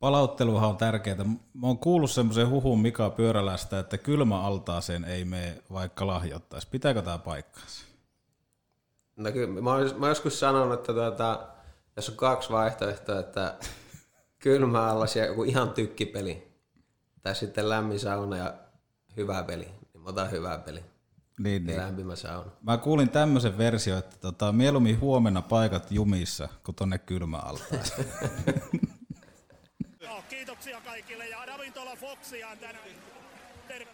Palautteluhan on tärkeää. Mä oon kuullut semmoisen huhun Mika Pyörälästä, että kylmä altaaseen ei mene vaikka lahjoittaisi. Pitääkö tämä paikkaansa? No kyllä, mä, oon, mä joskus sanonut, että tuota, jos on kaksi vaihtoehtoa, että kylmä allas ja joku ihan tykkipeli, tai sitten lämmin sauna ja hyvä peli, niin mä otan hyvää peli. Niin, niin. lämpimä sauna. Mä kuulin tämmöisen versio, että tota, mieluummin huomenna paikat jumissa kuin tonne kylmä altaaseen. Kiitoksia kaikille ja ravintola Foxia on tänään. Terve.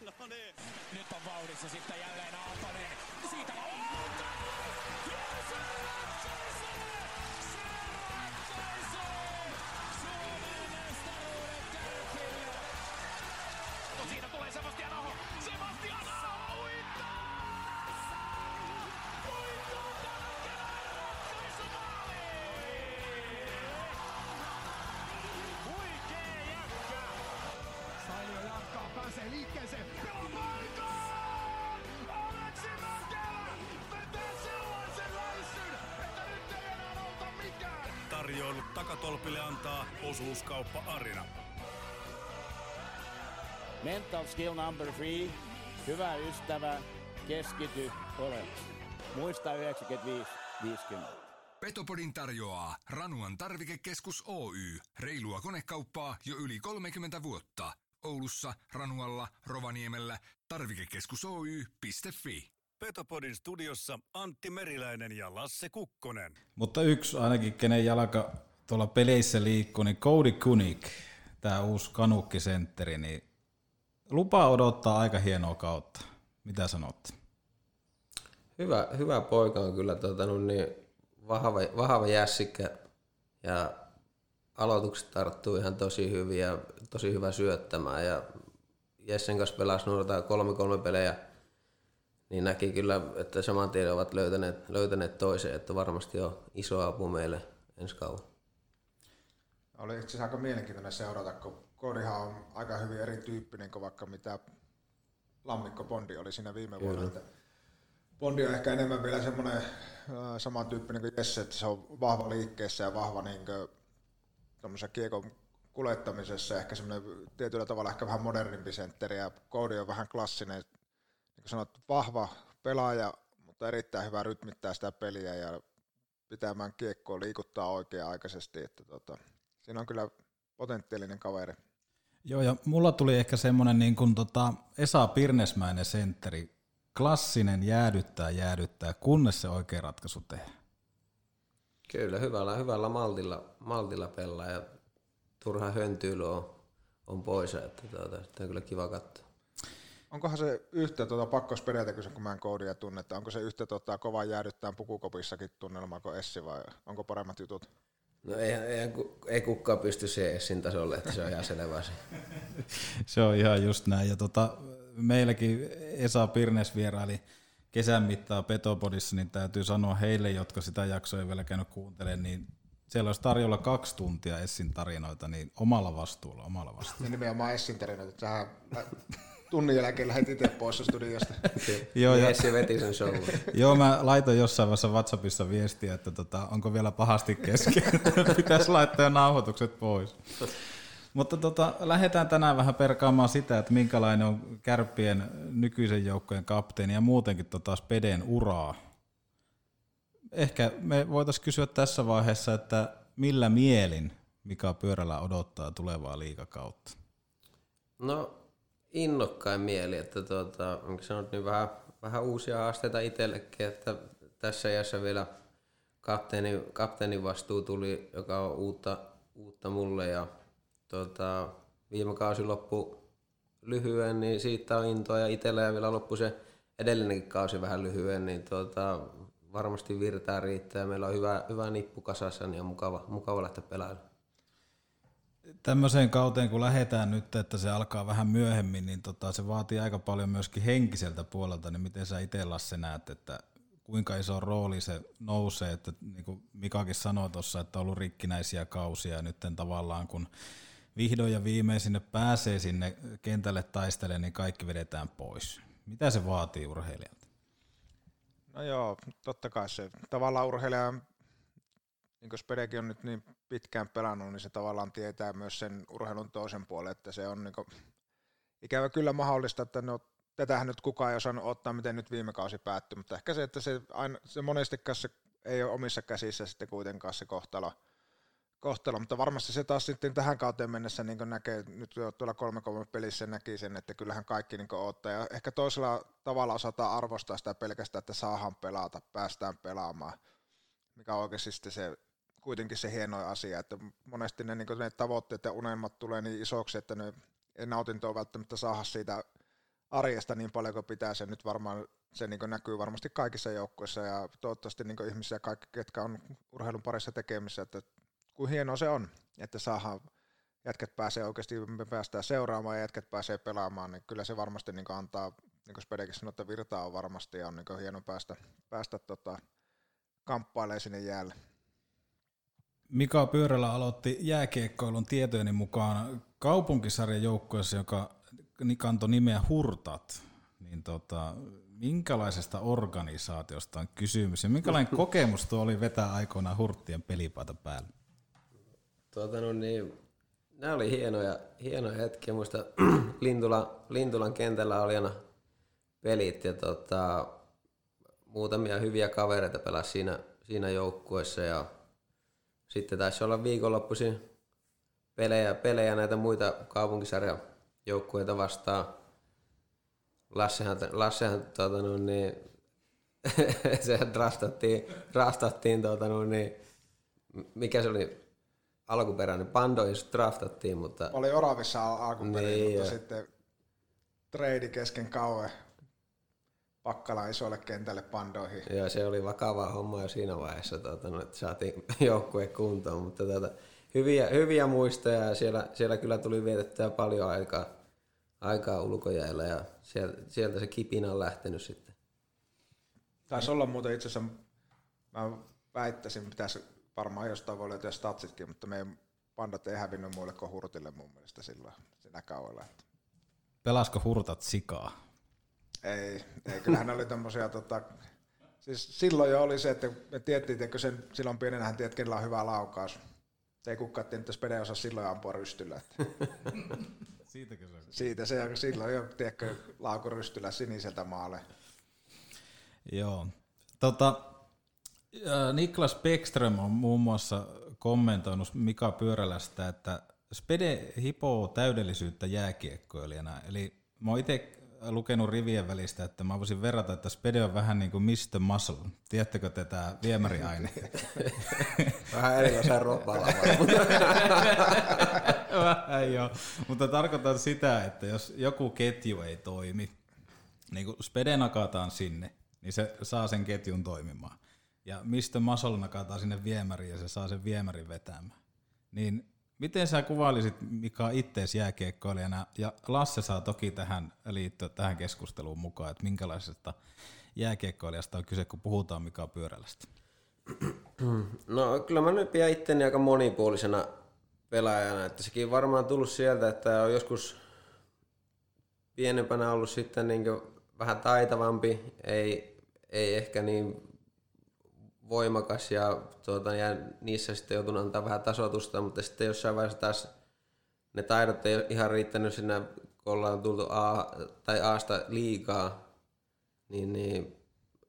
No niin, nyt on vauhdissa sitten jälleen Aaltonen. Siitä on osuuskauppa Arina. Mental skill number three. Hyvä ystävä, keskity oleellisesti. Muista 95-50. Petopodin tarjoaa Ranuan tarvikekeskus Oy. Reilua konekauppaa jo yli 30 vuotta. Oulussa, Ranualla, Rovaniemellä. Tarvikekeskus Oy.fi. Petopodin studiossa Antti Meriläinen ja Lasse Kukkonen. Mutta yksi ainakin, kenen jalka tuolla peleissä liikkuu, niin Cody Kunik, tämä uusi kanukkisentteri, niin lupaa odottaa aika hienoa kautta. Mitä sanotte? Hyvä, hyvä poika on kyllä tota, no niin, vahva, vahva jässikkä ja aloitukset tarttuu ihan tosi hyvin ja tosi hyvä syöttämään ja Jessen kanssa pelasi noita kolme kolme pelejä, niin näki kyllä, että saman tien ovat löytäneet, löytäneet toisen, että varmasti on iso apu meille ensi kauan. Oli itse asiassa aika mielenkiintoinen seurata, kun Kodihan on aika hyvin erityyppinen kuin vaikka mitä Lammikko Bondi oli siinä viime vuonna. Että Bondi on ehkä enemmän vielä semmoinen äh, samantyyppinen kuin Jesse, että se on vahva liikkeessä ja vahva niin kiekon kuljettamisessa, ehkä semmoinen tietyllä tavalla ehkä vähän modernimpi sentteri ja Cody on vähän klassinen, niin kuin sanot, vahva pelaaja, mutta erittäin hyvä rytmittää sitä peliä ja pitämään kiekkoa liikuttaa oikea-aikaisesti, että tota, siinä on kyllä potentiaalinen kaveri. Joo, ja mulla tuli ehkä semmoinen niin kuin tota Esa Pirnesmäinen sentteri, klassinen jäädyttää, jäädyttää, kunnes se oikea ratkaisu tehdään. Kyllä, hyvällä, hyvällä maltilla, maltilla pelaa ja turha höntyily on, on pois, että tuota, sitä on kyllä kiva katsoa. Onkohan se yhtä tuota pakkosperiaate, kun mä en koodia tunne, että onko se yhtä tota, kova jäädyttää pukukopissakin tunnelmaa kuin Essi vai onko paremmat jutut? No ei, ei, ei kukaan pysty siihen Essin tasolle, että se on ihan selvä se. Se on ihan just näin. Ja tota, meilläkin Esa Pirnes vieraili kesän mittaa Petopodissa, niin täytyy sanoa heille, jotka sitä jaksoa ei vielä käynyt kuuntelemaan, niin siellä olisi tarjolla kaksi tuntia Essin tarinoita, niin omalla vastuulla, omalla vastuulla. Ja nimenomaan Essin tarinat, että sähän tunnin jälkeen lähdit itse pois studiosta. Joo, ja, Essi veti sen show. joo, mä laitoin jossain vaiheessa WhatsAppissa viestiä, että tota, onko vielä pahasti kesken, pitäisi laittaa jo nauhoitukset pois. Mutta tota, lähdetään tänään vähän perkaamaan sitä, että minkälainen on kärppien nykyisen joukkojen kapteeni ja muutenkin tota Speden uraa. Ehkä me voitaisiin kysyä tässä vaiheessa, että millä mielin Mika Pyörällä odottaa tulevaa liikakautta? No innokkain mieli, että tuota, onko sanonut, niin vähän, vähän uusia haasteita itsellekin, että tässä iässä vielä kapteeni, kapteenin vastuu tuli, joka on uutta, uutta mulle ja tuota, viime kausi loppu lyhyen, niin siitä on intoa ja itsellä ja vielä loppu se edellinenkin kausi vähän lyhyen, niin tuota, varmasti virtaa riittää meillä on hyvä, hyvä nippu kasassa niin on mukava, mukava lähteä pelaamaan. Tämmöiseen kauteen kun lähdetään nyt, että se alkaa vähän myöhemmin, niin tota, se vaatii aika paljon myöskin henkiseltä puolelta, niin miten sä itse Lasse näet, että kuinka iso rooli se nousee, että niin kuin Mikakin sanoi tuossa, että on ollut rikkinäisiä kausia ja nyt tavallaan kun vihdoin ja viimein sinne pääsee sinne kentälle taistelemaan, niin kaikki vedetään pois. Mitä se vaatii urheilijalta? No joo, totta kai se tavallaan urheilijan niin kuin Spedekin on nyt niin pitkään pelannut, niin se tavallaan tietää myös sen urheilun toisen puolen, että se on niin kuin, ikävä kyllä mahdollista, että no, tätähän nyt kukaan ei osannut ottaa, miten nyt viime kausi päättyi, mutta ehkä se, että se, aina, se monesti se ei ole omissa käsissä sitten kuitenkaan se kohtalo, kohtalo, mutta varmasti se taas sitten tähän kauteen mennessä niin näkee, nyt tuolla 3 3 pelissä näki sen, että kyllähän kaikki niin ottaa, ja ehkä toisella tavalla osataan arvostaa sitä pelkästään, että saadaan pelata, päästään pelaamaan, mikä on oikeasti se kuitenkin se hieno asia, että monesti ne, niin ne tavoitteet ja unelmat tulee niin isoksi, että ne nautintoa välttämättä saada siitä arjesta niin paljon kuin pitää se nyt varmaan se niin näkyy varmasti kaikissa joukkoissa ja toivottavasti niin ihmisiä kaikki, ketkä on urheilun parissa tekemissä, että kuin hienoa se on, että saadaan jätket pääsee oikeasti, me päästään seuraamaan ja jätket pääsee pelaamaan, niin kyllä se varmasti niin antaa, niin kuin Spedekin sanoi, että virtaa on varmasti ja on niin hieno päästä, päästä tota, kamppailemaan sinne jäälle. Mika Pyörällä aloitti jääkiekkoilun tietojeni mukaan kaupunkisarjan joukkueessa, joka kantoi nimeä Hurtat. Niin tota, minkälaisesta organisaatiosta on kysymys ja minkälainen kokemus tuo oli vetää aikoinaan Hurttien pelipaita päälle? Tuota, no niin, nämä oli hienoja, hienoja hetkiä. Muista Lintula, Lintulan kentällä oli aina pelit ja tota, muutamia hyviä kavereita pelasi siinä, siinä joukkueessa ja sitten taisi olla viikonloppuisin pelejä, pelejä näitä muita kaupunkisarjan joukkueita vastaan. Lassehan, Lassehan tuota, no, niin, se draftattiin, draftattiin tuota, no, niin, mikä se oli alkuperäinen, Pandois draftattiin, mutta... Oli Oravissa alkuperäinen, niin, mutta jo. sitten trade kesken kauan Pakkala isolle kentälle pandoihin. Joo, se oli vakavaa homma jo siinä vaiheessa, tuota, no, että saatiin joukkue kuntoon, mutta tuota, hyviä, hyviä muistoja ja siellä, siellä kyllä tuli vietettyä paljon aikaa, aikaa ulkojäällä ja sieltä, sieltä se kipinä on lähtenyt sitten. Taisi olla muuten itse asiassa, mä väittäisin, pitäisi varmaan jostain voi löytyä statsitkin, mutta meidän pandat ei hävinnyt muille kuin Hurtille mun mielestä silloin siinä kauella. Pelasko Hurtat sikaa? Ei, ei kyllähän oli tommosia tota, siis silloin jo oli se, että me tiedettiin, että sen, silloin pienenähän tiedät, kenellä on hyvä laukaus. Se ei kukaan tiedä, että Spede osaa silloin ampua rystyllä. Siitäkö se? Siitä se silloin jo, tiedätkö, lauku rystyllä siniseltä maalle. Joo. Tota, Niklas Beckström on muun muassa kommentoinut Mika Pyörälästä, että Spede hipoo täydellisyyttä jääkiekkoilijana. Eli mä oon itse lukenut rivien välistä, että mä voisin verrata, että Spede on vähän niin kuin Mr. Muscle. Tiedättekö tätä viemäriaine? vähän erilaisen ropalla. vähän joo. Mutta tarkoitan sitä, että jos joku ketju ei toimi, niin kun Spede nakataan sinne, niin se saa sen ketjun toimimaan. Ja Mr. Muscle nakataan sinne viemäriin ja se saa sen viemärin vetämään. Niin Miten sä kuvailisit Mika ittees jääkiekkoilijana, ja Lasse saa toki tähän liittyä tähän keskusteluun mukaan, että minkälaisesta jääkiekkoilijasta on kyse, kun puhutaan Mika Pyörälästä? No kyllä mä nyt pidän itteni aika monipuolisena pelaajana, että sekin varmaan tullut sieltä, että on joskus pienempänä ollut sitten niin vähän taitavampi, ei, ei ehkä niin voimakas ja, tuota, ja niissä sitten joutunut antaa vähän tasotusta, mutta sitten jossain vaiheessa taas ne taidot ei ihan riittänyt sinne, kun ollaan tultu A, tai Asta liikaa, niin, niin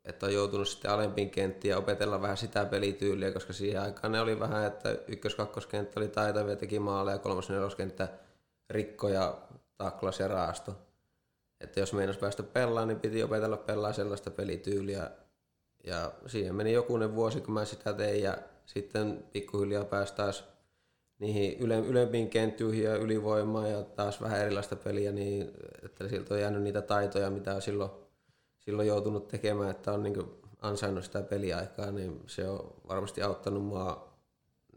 että on joutunut sitten alempiin kenttiin ja opetella vähän sitä pelityyliä, koska siihen aikaan ne oli vähän, että ykkös-kakkoskenttä oli taitavia, teki maaleja ja kolmas-neloskenttä rikkoja, taklas ja raasto. Että jos meinas päästä pelaamaan, niin piti opetella pelaa sellaista pelityyliä, ja siihen meni jokunen vuosi, kun mä sitä tein ja sitten pikkuhiljaa pääsi taas niihin yle, ylempiin kenttyihin ja ylivoimaan ja taas vähän erilaista peliä, niin että siltä on jäänyt niitä taitoja, mitä on silloin, silloin joutunut tekemään, että on niin ansainnut sitä peliaikaa, niin se on varmasti auttanut mua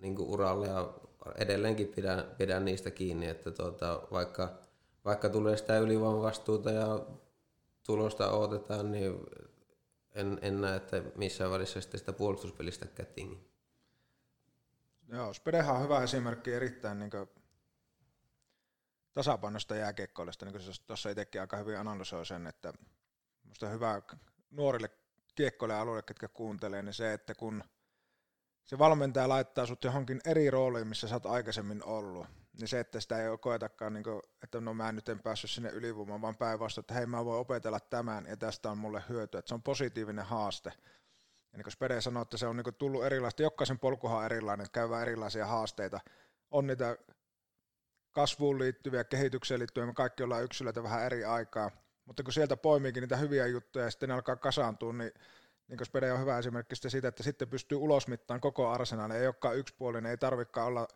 niin uralle ja edelleenkin pidän, pidän niistä kiinni, että tuota, vaikka, vaikka tulee sitä ylivoimavastuuta ja tulosta odotetaan, niin en, en näe, että missään välissä sitten sitä puolustuspelistä kätingi. Joo, Spedehan on hyvä esimerkki erittäin niin tasapainosta jääkiekkoilista, niin kuin tuossa itsekin aika hyvin analysoi sen, että minusta hyvä nuorille kiekkoille alueille, ketkä kuuntelee, niin se, että kun se valmentaja laittaa sut johonkin eri rooliin, missä sä oot aikaisemmin ollut, niin se, että sitä ei koetakaan, niin kuin, että no mä nyt en päässyt sinne ylivoimaan, vaan päinvastoin, että hei mä voin opetella tämän ja tästä on mulle hyötyä, että se on positiivinen haaste. Ja niin kuin Spede sanoi, että se on niin tullut erilaista, jokaisen polkuhan on erilainen, käydään erilaisia haasteita. On niitä kasvuun liittyviä, kehitykseen liittyviä, me kaikki ollaan yksilöitä vähän eri aikaa, mutta kun sieltä poimiikin niitä hyviä juttuja ja sitten ne alkaa kasaantua, niin niin kuin Spede on hyvä esimerkki siitä, että sitten pystyy ulosmittaan koko arsenaalin, ei olekaan yksipuolinen, ei tarvikaan olla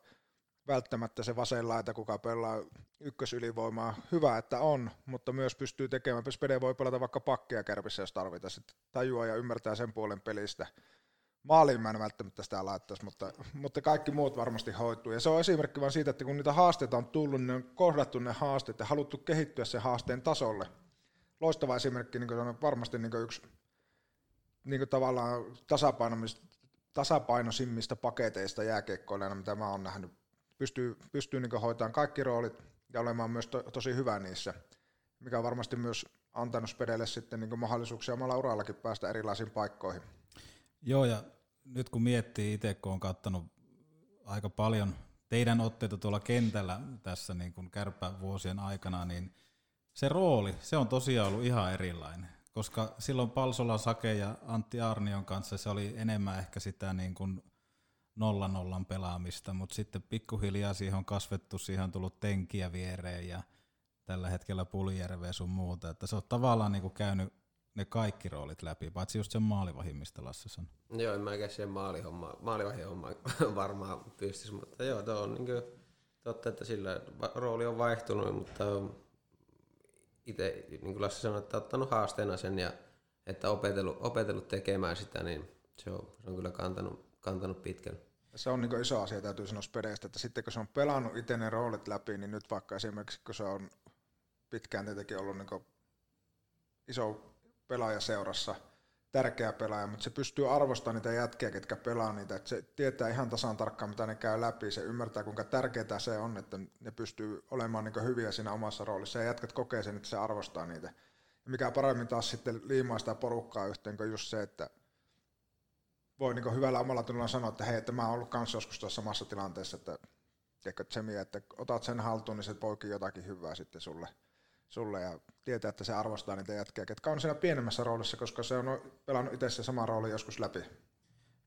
välttämättä se vasen laita, kuka pelaa ykkösylivoimaa. Hyvä, että on, mutta myös pystyy tekemään. Spede voi pelata vaikka pakkia kärpissä, jos tarvitaan. Sitten tajua ja ymmärtää sen puolen pelistä. Maaliin mä en välttämättä sitä laittaisi, mutta, mutta kaikki muut varmasti hoituu. Ja se on esimerkki vain siitä, että kun niitä haasteita on tullut, niin on kohdattu ne haasteet ja haluttu kehittyä sen haasteen tasolle. Loistava esimerkki, niin kuin varmasti niin yksi niin tavallaan tasapainoisimmista paketeista jääkiekkoilijana, mitä mä oon nähnyt. Pystyy, pystyy niin hoitamaan kaikki roolit ja olemaan myös to, tosi hyvä niissä, mikä on varmasti myös antanut Spedelle sitten niin mahdollisuuksia omalla urallakin päästä erilaisiin paikkoihin. Joo, ja nyt kun miettii itse, kun on katsonut aika paljon teidän otteita tuolla kentällä tässä niin kuin kärppävuosien aikana, niin se rooli, se on tosiaan ollut ihan erilainen koska silloin Palsola Sake ja Antti Arnion kanssa se oli enemmän ehkä sitä niin kuin nolla nollan pelaamista, mutta sitten pikkuhiljaa siihen on kasvettu, siihen on tullut tenkiä viereen ja tällä hetkellä Puljärveä sun muuta, että se on tavallaan niin kuin käynyt ne kaikki roolit läpi, paitsi just sen maalivahin, mistä Lasse sanoi. Joo, en mäkään siihen maalihomma, maalivahin homma varmaan pystyisi, mutta joo, tuo on niin kuin totta, että sillä rooli on vaihtunut, mutta itse, niin kuin Lassi sanoi, että ottanut haasteena sen ja että opetellut, opetellut tekemään sitä, niin se on, se on kyllä kantanut, kantanut pitkälle. Se on niin iso asia, täytyy sanoa Spedestä, että sitten kun se on pelannut itse ne roolit läpi, niin nyt vaikka esimerkiksi kun se on pitkään tietenkin ollut niin iso pelaaja seurassa – tärkeä pelaaja, mutta se pystyy arvostamaan niitä jätkiä, ketkä pelaa niitä. Että se tietää ihan tasan tarkkaan, mitä ne käy läpi. Se ymmärtää, kuinka tärkeää se on, että ne pystyy olemaan niin hyviä siinä omassa roolissa. Ja jätkät kokee sen, että se arvostaa niitä. Ja mikä paremmin taas sitten liimaa sitä porukkaa yhteen kuin just se, että voi niin hyvällä omalla tunnolla sanoa, että hei, että mä oon ollut kanssa joskus tuossa samassa tilanteessa, että, tiedätkö, että, että otat sen haltuun, niin se poikii jotakin hyvää sitten sulle – sulle ja tietää, että se arvostaa niitä jätkiä, ketkä on siinä pienemmässä roolissa, koska se on pelannut itse se sama rooli joskus läpi.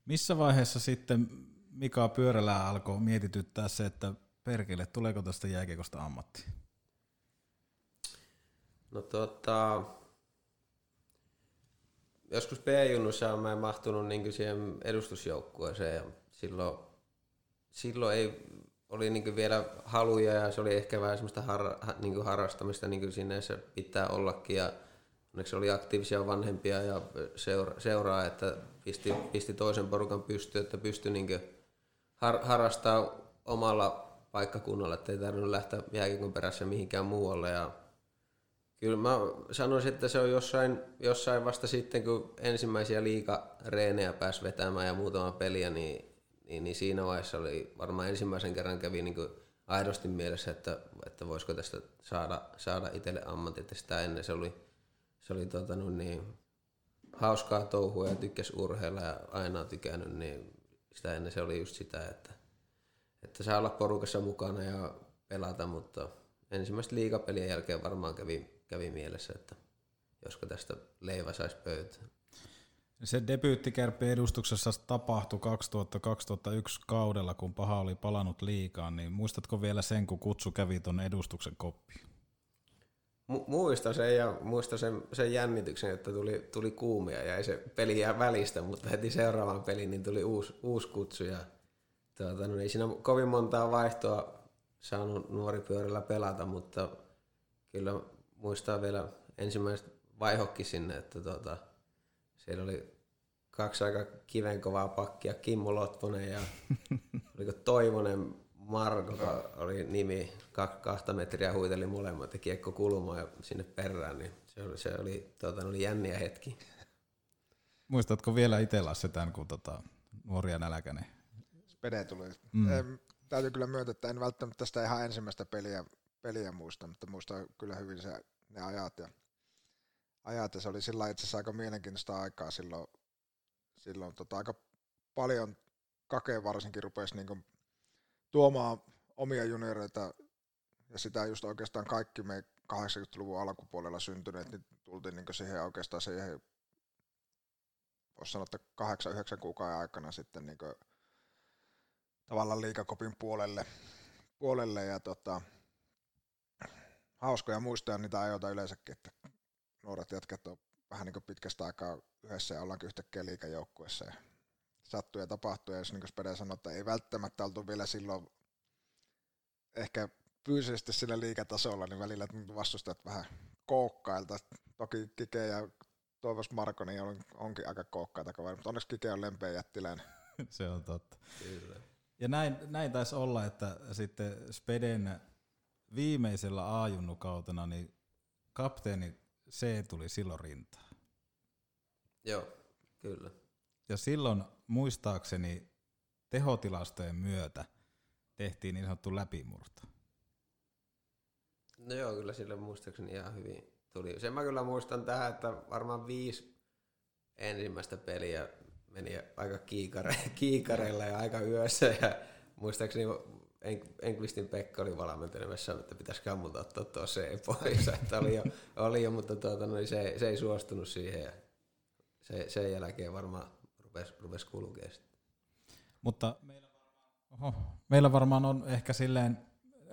Missä vaiheessa sitten Mika Pyörälä alkoi mietityttää se, että perkele, tuleeko tästä jääkiekosta ammatti? No tota, joskus B-junnussa on mä mahtunut niin siihen edustusjoukkueeseen ja silloin, silloin ei oli niin vielä haluja ja se oli ehkä vähän semmoista har, niin harrastamista niin sinne se pitää ollakin ja onneksi oli aktiivisia vanhempia ja seura, seuraa, että pisti, pisti toisen porukan pystyyn, että pystyi niin har, harrastaa omalla paikkakunnalla, että ei tarvinnut lähteä jääkiekon perässä mihinkään muualle ja Kyllä mä sanoisin, että se on jossain, jossain vasta sitten, kun ensimmäisiä liikareenejä pääsi vetämään ja muutama peliä, niin niin, niin siinä vaiheessa oli varmaan ensimmäisen kerran kävi niin kuin aidosti mielessä, että, että voisiko tästä saada, saada itselle ammatit. Että sitä ennen se oli, se oli tota, no niin, hauskaa touhua ja tykkäsi urheilla ja aina on tykännyt, niin sitä ennen se oli just sitä, että, että saa olla porukassa mukana ja pelata, mutta ensimmäistä liikapelien jälkeen varmaan kävi, kävi mielessä, että josko tästä leivä saisi pöytään. Se debyyttikärppi edustuksessa tapahtui 2000-2001 kaudella, kun paha oli palannut liikaan, niin muistatko vielä sen, kun kutsu kävi tuonne edustuksen koppiin? Mu- muista sen ja muista sen, sen jännityksen, että tuli, tuli kuumia ja ei se peli jää välistä, mutta heti seuraavaan peliin niin tuli uusi, uusi kutsu ja tuota, no ei siinä kovin montaa vaihtoa saanut nuori pyörällä pelata, mutta kyllä muistaa vielä ensimmäiset vaihokki sinne, että tuota, siellä oli kaksi aika kivenkovaa pakkia, Kimmo Lotvonen ja oliko Toivonen Marko, joka oli nimi, kahta metriä huiteli molemmat ja kiekko kulumaan ja sinne perään, niin se oli, se oli, tuota, oli jänniä hetki. Muistatko vielä itse Lasse tämän, kun tota, nuoria nälkäinen? Spede tuli. Mm. Ähm, täytyy kyllä myöntää, että en välttämättä tästä ihan ensimmäistä peliä, peliä muista, mutta muistan kyllä hyvin se, ne ajat ja ajat, ja se oli sillä itse asiassa aika mielenkiintoista aikaa silloin, silloin tota, aika paljon Kake varsinkin rupesi niin tuomaan omia junioreita ja sitä just oikeastaan kaikki me 80-luvun alkupuolella syntyneet, niin tultiin niin siihen oikeastaan siihen, voisi sanoa, että 8-9 kuukauden aikana sitten niin tavallaan liikakopin puolelle, puolelle ja tota, hauskoja muistoja niitä ajoita yleensäkin, että nuoret jätkät on vähän niin pitkästä aikaa yhdessä ja ollaankin yhtäkkiä liikajoukkuessa ja sattuu ja tapahtuu, ja jos niin Spede sanoi, että ei välttämättä oltu vielä silloin ehkä fyysisesti sillä liikatasolla, niin välillä vastustajat vähän kookkailta. Toki Kike ja Toivos Marko niin on, onkin aika kookkaita kaveri, mutta onneksi Kike on lempeä jättiläinen. Se on totta. Kyllä. Ja näin, näin taisi olla, että sitten Speden viimeisellä A-junnukautena niin kapteeni C tuli silloin rintaan. Joo, kyllä. Ja silloin muistaakseni tehotilastojen myötä tehtiin niin sanottu läpimurto. No joo, kyllä sille muistaakseni ihan hyvin tuli. Sen mä kyllä muistan tähän, että varmaan viisi ensimmäistä peliä meni aika kiikare, kiikareilla ja aika yössä. Ja muistaakseni Enqvistin Pekka oli valmentelemassa, että pitäisikö multa ottaa tuo se pois. Että oli jo, oli jo mutta tuota, no, se, se, ei suostunut siihen. Ja se, sen jälkeen varmaan rupesi, rupesi kulkea Mutta meillä varmaan, oho, meillä varmaan on ehkä silleen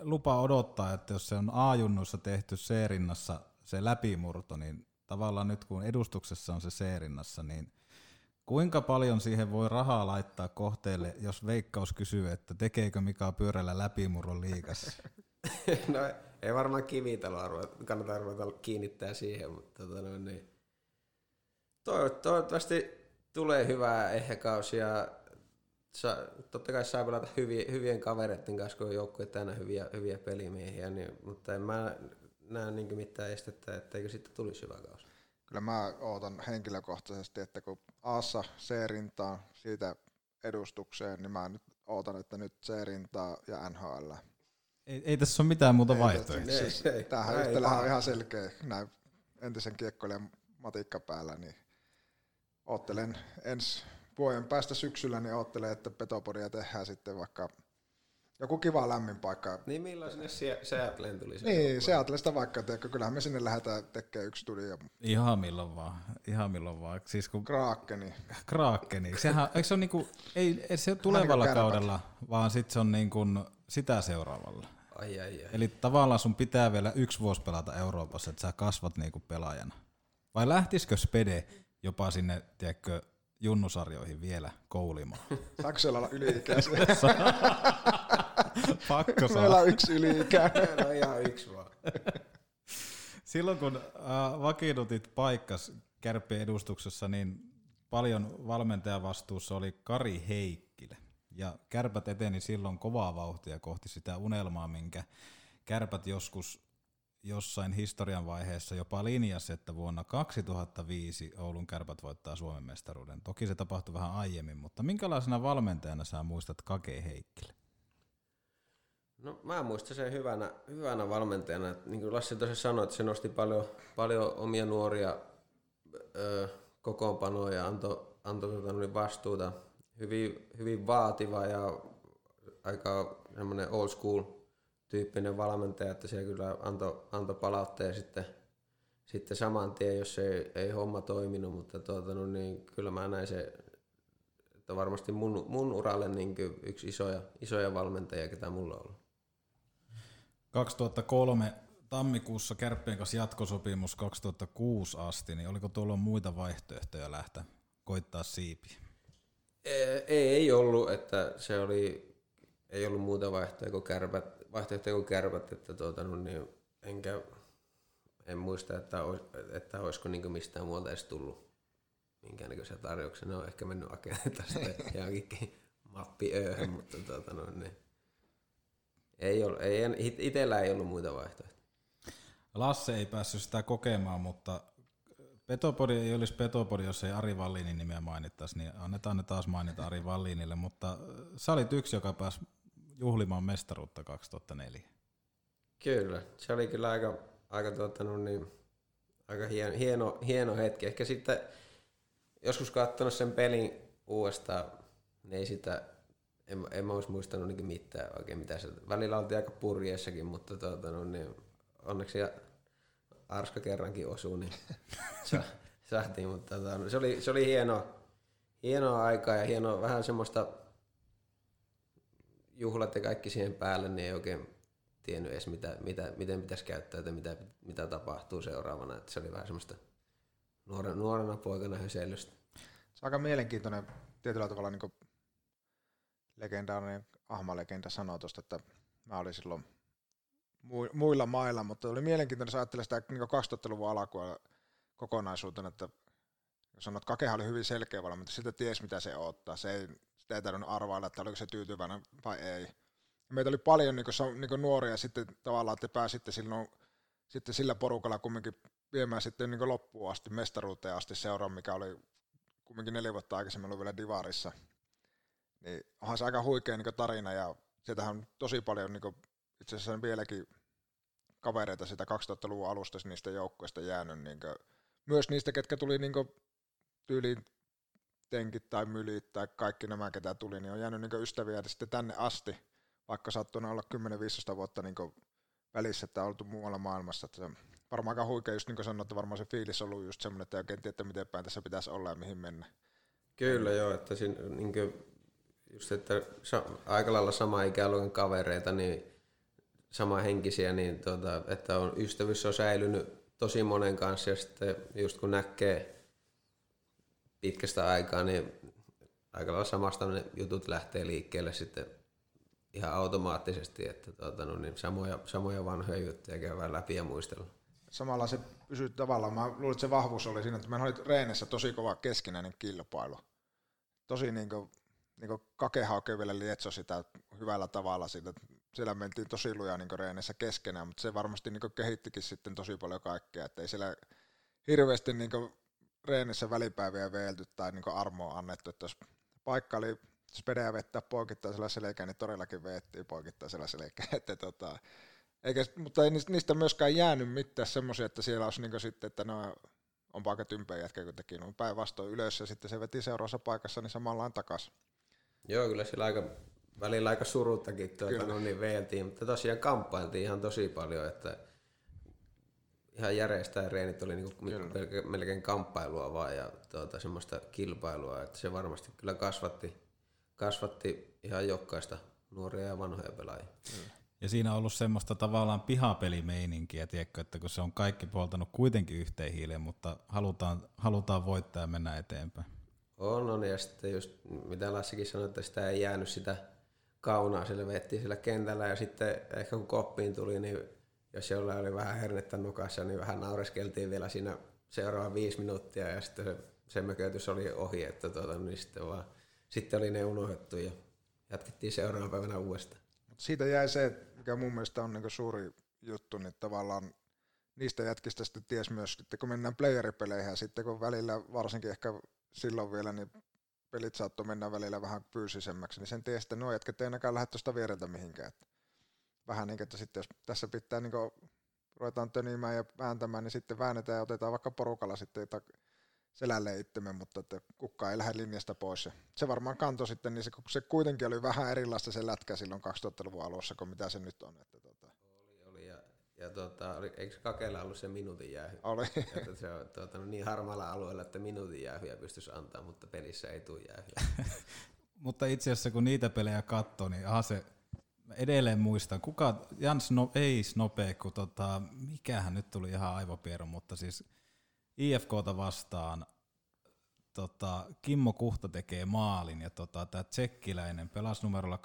lupa odottaa, että jos se on A-junnussa tehty C-rinnassa se läpimurto, niin tavallaan nyt kun edustuksessa on se C-rinnassa, niin kuinka paljon siihen voi rahaa laittaa kohteelle, jos Veikkaus kysyy, että tekeekö Mika Pyörällä läpimurron liikassa? no ei varmaan kivitalo kannata ruveta kiinnittää siihen, mutta tota, no, niin. toivottavasti tulee hyvää ehkäkaus ja sa, totta kai saa pelata hyviä, hyvien kavereiden kanssa, kun on joukkueet täynnä hyviä, hyviä pelimiehiä, niin, mutta en mä näe niin mitään estettä, etteikö sitten tulisi hyvä kausi. Kyllä mä ootan henkilökohtaisesti, että kun Aassa C-rintaa siitä edustukseen, niin mä nyt ootan, että nyt C-rintaa ja NHL. Ei, ei tässä ole mitään muuta vaihtoehtoja. Siis, tämähän yhtälä on ihan selkeä. Näin entisen kiekkoilijan matikka päällä, niin oottelen ensi vuoden päästä syksyllä, niin ajattelee, että Petopodia tehdään sitten vaikka joku kiva lämmin paikka. Niin milloin sinne Seattleen tuli se? Niin, Seattlesta vaikka, teekö, kyllähän me sinne lähdetään tekemään yksi studio. Ihan milloin vaan, ihan milloin vaan. Siis kun... Kraakeni. Kraakeni. Sehän, eikö se ole niinku, ei, ei se ole tulevalla niin kaudella, vaan sitten se on niinku sitä seuraavalla. Ai, ai, ai. Eli tavallaan sun pitää vielä yksi vuosi pelata Euroopassa, että sä kasvat niinku pelaajana. Vai lähtisikö Spede jopa sinne, tiedätkö, junnusarjoihin vielä koulimaan. Saako siellä olla yli-ikäisiä? Pakko saa. Meillä on yksi yli-ikäinen. Meillä on ihan yksi vaan. Silloin kun äh, vakiinnutit paikkas kärppien edustuksessa, niin paljon valmentajavastuussa oli Kari Heikkilä. Ja kärpät eteni silloin kovaa vauhtia kohti sitä unelmaa, minkä kärpät joskus jossain historian vaiheessa jopa linjasi, että vuonna 2005 Oulun kärpät voittaa Suomen mestaruuden. Toki se tapahtui vähän aiemmin, mutta minkälaisena valmentajana sä muistat Kake Heikkilä? No mä muistan sen hyvänä, hyvänä valmentajana. Niin kuin Lassi tosiaan sanoi, että se nosti paljon, paljon omia nuoria ö, kokoonpanoja ja antoi anto, tota, niin vastuuta. Hyvin, hyvin vaativa ja aika semmoinen old school tyyppinen valmentaja, että se kyllä antoi anto palautteen sitten, sitten saman tien, jos ei, ei homma toiminut, mutta tuota, no niin, kyllä mä näin se, että varmasti mun, mun uralle niin yksi isoja, isoja valmentajia, ketä mulla on ollut. 2003 tammikuussa Kärppien kanssa jatkosopimus 2006 asti, niin oliko tuolla muita vaihtoehtoja lähteä koittaa siipiä? Ei, ei ollut, että se oli, ei ollut muuta vaihtoehtoja kuin kärpät, vaihtoehtoja kuin kärpät, että tuota, no niin, enkä, en muista, että, olis, että olisiko niin mistään muualta edes tullut minkäännäköisiä tarjouksia. Ne on ehkä mennyt hakemaan tästä johonkin mappiööhön, mutta tuota, no, niin. Ei, ole, ei, itsellä ei ollut muita vaihtoehtoja. Lasse ei päässyt sitä kokemaan, mutta Petopodi ei olisi Petopodi, jos ei Ari Vallinin nimeä mainittaisi, niin annetaan ne taas mainita Ari Vallinille, mutta sä olit yksi, joka pääsi juhlimaan mestaruutta 2004. Kyllä, se oli kyllä aika, aika, tuota, no niin, aika hieno, hieno, hieno hetki. Ehkä sitten joskus katsonut sen pelin uudestaan, niin ei sitä en, en mä olisi muistanut niin mitään oikein mitä se, välillä oltiin aika purjeessakin, mutta tuota, no, niin onneksi ja Arska kerrankin osui, niin sa, saatiin, mutta tuota, no, se, oli, se oli hieno, hienoa aikaa ja hieno vähän semmoista juhlat ja kaikki siihen päälle, niin ei oikein tiennyt edes, mitä, mitä, miten pitäisi käyttää tai mitä, mitä tapahtuu seuraavana. Että se oli vähän semmoista nuorena, nuorena poikana höseilystä. Se on aika mielenkiintoinen tietyllä tavalla niin legendaarinen Ahma-legenda sanoo tuosta, että mä olin silloin muilla mailla, mutta oli mielenkiintoinen, jos ajattelee sitä niin 2000-luvun alkua kokonaisuutena, että jos sanot, että Kakehan oli hyvin selkeä mutta sitä ties mitä se ottaa. Se ei, sitä ei tarvinnut arvailla, että oliko se tyytyväinen vai ei. Meitä oli paljon niin kuin, niin kuin nuoria sitten tavallaan, että pääsitte silloin sitten sillä porukalla kumminkin viemään sitten niin loppuun asti, mestaruuteen asti seuraan, mikä oli kumminkin neljä vuotta aikaisemmin ollut vielä Divarissa. Niin onhan se aika huikea niin tarina ja sieltähän on tosi paljon niin itse asiassa vieläkin kavereita sitä 2000-luvun alusta niistä joukkoista jäänyt. Niin kuin, myös niistä, ketkä tuli niin tyyliin tenkit tai mylit tai kaikki nämä, ketä tuli, niin on jäänyt niin ystäviä sitten tänne asti, vaikka saattoi olla 10-15 vuotta niin välissä, että on oltu muualla maailmassa. Että se varmaan aika huikea, just niin kuin sanoin, että varmaan se fiilis on ollut just semmoinen, että ei oikein tiedä, miten päin tässä pitäisi olla ja mihin mennä. Kyllä joo, että siinä, niin kuin, just että aika lailla sama ikäluokan kavereita, niin sama henkisiä, niin tuota, että on, ystävyys on säilynyt tosi monen kanssa ja sitten just kun näkee pitkästä aikaa, niin aika lailla samasta ne jutut lähtee liikkeelle sitten ihan automaattisesti, että tuota, no niin, samoja, samoja vanhoja juttuja käydään läpi ja muistella. Samalla se pysyy tavallaan, mä luulen, että se vahvuus oli siinä, että meillä oli reenissä tosi kova keskinäinen kilpailu. Tosi niin kuin, niin kakehauke vielä lietso sitä hyvällä tavalla siitä. Siellä mentiin tosi lujaa niin reenissä keskenään, mutta se varmasti niin kehittikin sitten tosi paljon kaikkea, että ei siellä hirveästi niin reenissä välipäiviä veelty tai niin armoa annettu, että jos paikka oli spedejä vettää poikittaisella selkeä, niin todellakin veettiin poikittaisella selkeä. Että tota, eikä, mutta ei niistä myöskään jäänyt mitään semmoisia, että siellä olisi niin sitten, että no, on aika tympeä jätkä, kun teki no, päinvastoin ylös ja sitten se veti seuraavassa paikassa, niin samallaan takaisin. Joo, kyllä sillä aika, välillä aika suruttakin tuota, no niin veeltiin, mutta tosiaan kamppailtiin ihan tosi paljon, että ihan järjestää reenit oli niinku melkein kamppailua vaan ja tuota, semmoista kilpailua, että se varmasti kyllä kasvatti, kasvatti ihan jokaista nuoria ja vanhoja pelaajia. Mm. Ja siinä on ollut semmoista tavallaan pihapelimeininkiä, tiedätkö, että kun se on kaikki puoltanut kuitenkin yhteen hiileen, mutta halutaan, halutaan voittaa ja mennä eteenpäin. On, on, ja sitten just mitä Lassikin sanoi, että sitä ei jäänyt sitä kaunaa, sille vettiin sillä kentällä, ja sitten ehkä kun koppiin tuli, niin jos jollain oli vähän hernettä nukassa, niin vähän naureskeltiin vielä siinä seuraava viisi minuuttia, ja sitten se, se mökötys oli ohi, että tuota, niin sitten, vaan, sitten oli ne unohdettu, ja jatkettiin seuraavana päivänä uudestaan. Siitä jäi se, mikä mun mielestä on niin suuri juttu, niin tavallaan niistä jätkistä sitten ties myös, että kun mennään playeripeleihin ja sitten kun välillä, varsinkin ehkä silloin vielä, niin pelit saattoi mennä välillä vähän fyysisemmäksi, niin sen tiesi, että nuo jätkät ei ainakaan lähde tuosta viereltä mihinkään. Vähän niin että sitten jos tässä pitää niin kuin, ruvetaan tönimään ja vääntämään, niin sitten väännetään ja otetaan vaikka porukalla sitten selälle itsemme, mutta että kukka ei lähde linjasta pois. Ja se varmaan kantoi sitten, niin se, se kuitenkin oli vähän erilaista se lätkä silloin 2000-luvun alussa kuin mitä se nyt on. Että tota. Ja, tota, oli, eikö Kakella ollut se minuutin jäähy? Oli. Että se on tuota, no niin harmaalla alueella, että minuutin jäähyä pystyisi antaa, mutta pelissä ei tule jäähyä. mutta itse asiassa kun niitä pelejä katsoo, niin aha se edelleen muistan, kuka, Jans no, ei Snope, kun tota, mikähän nyt tuli ihan aivopieru, mutta siis IFKta vastaan tota, Kimmo Kuhta tekee maalin ja tota, tämä tsekkiläinen pelasi numerolla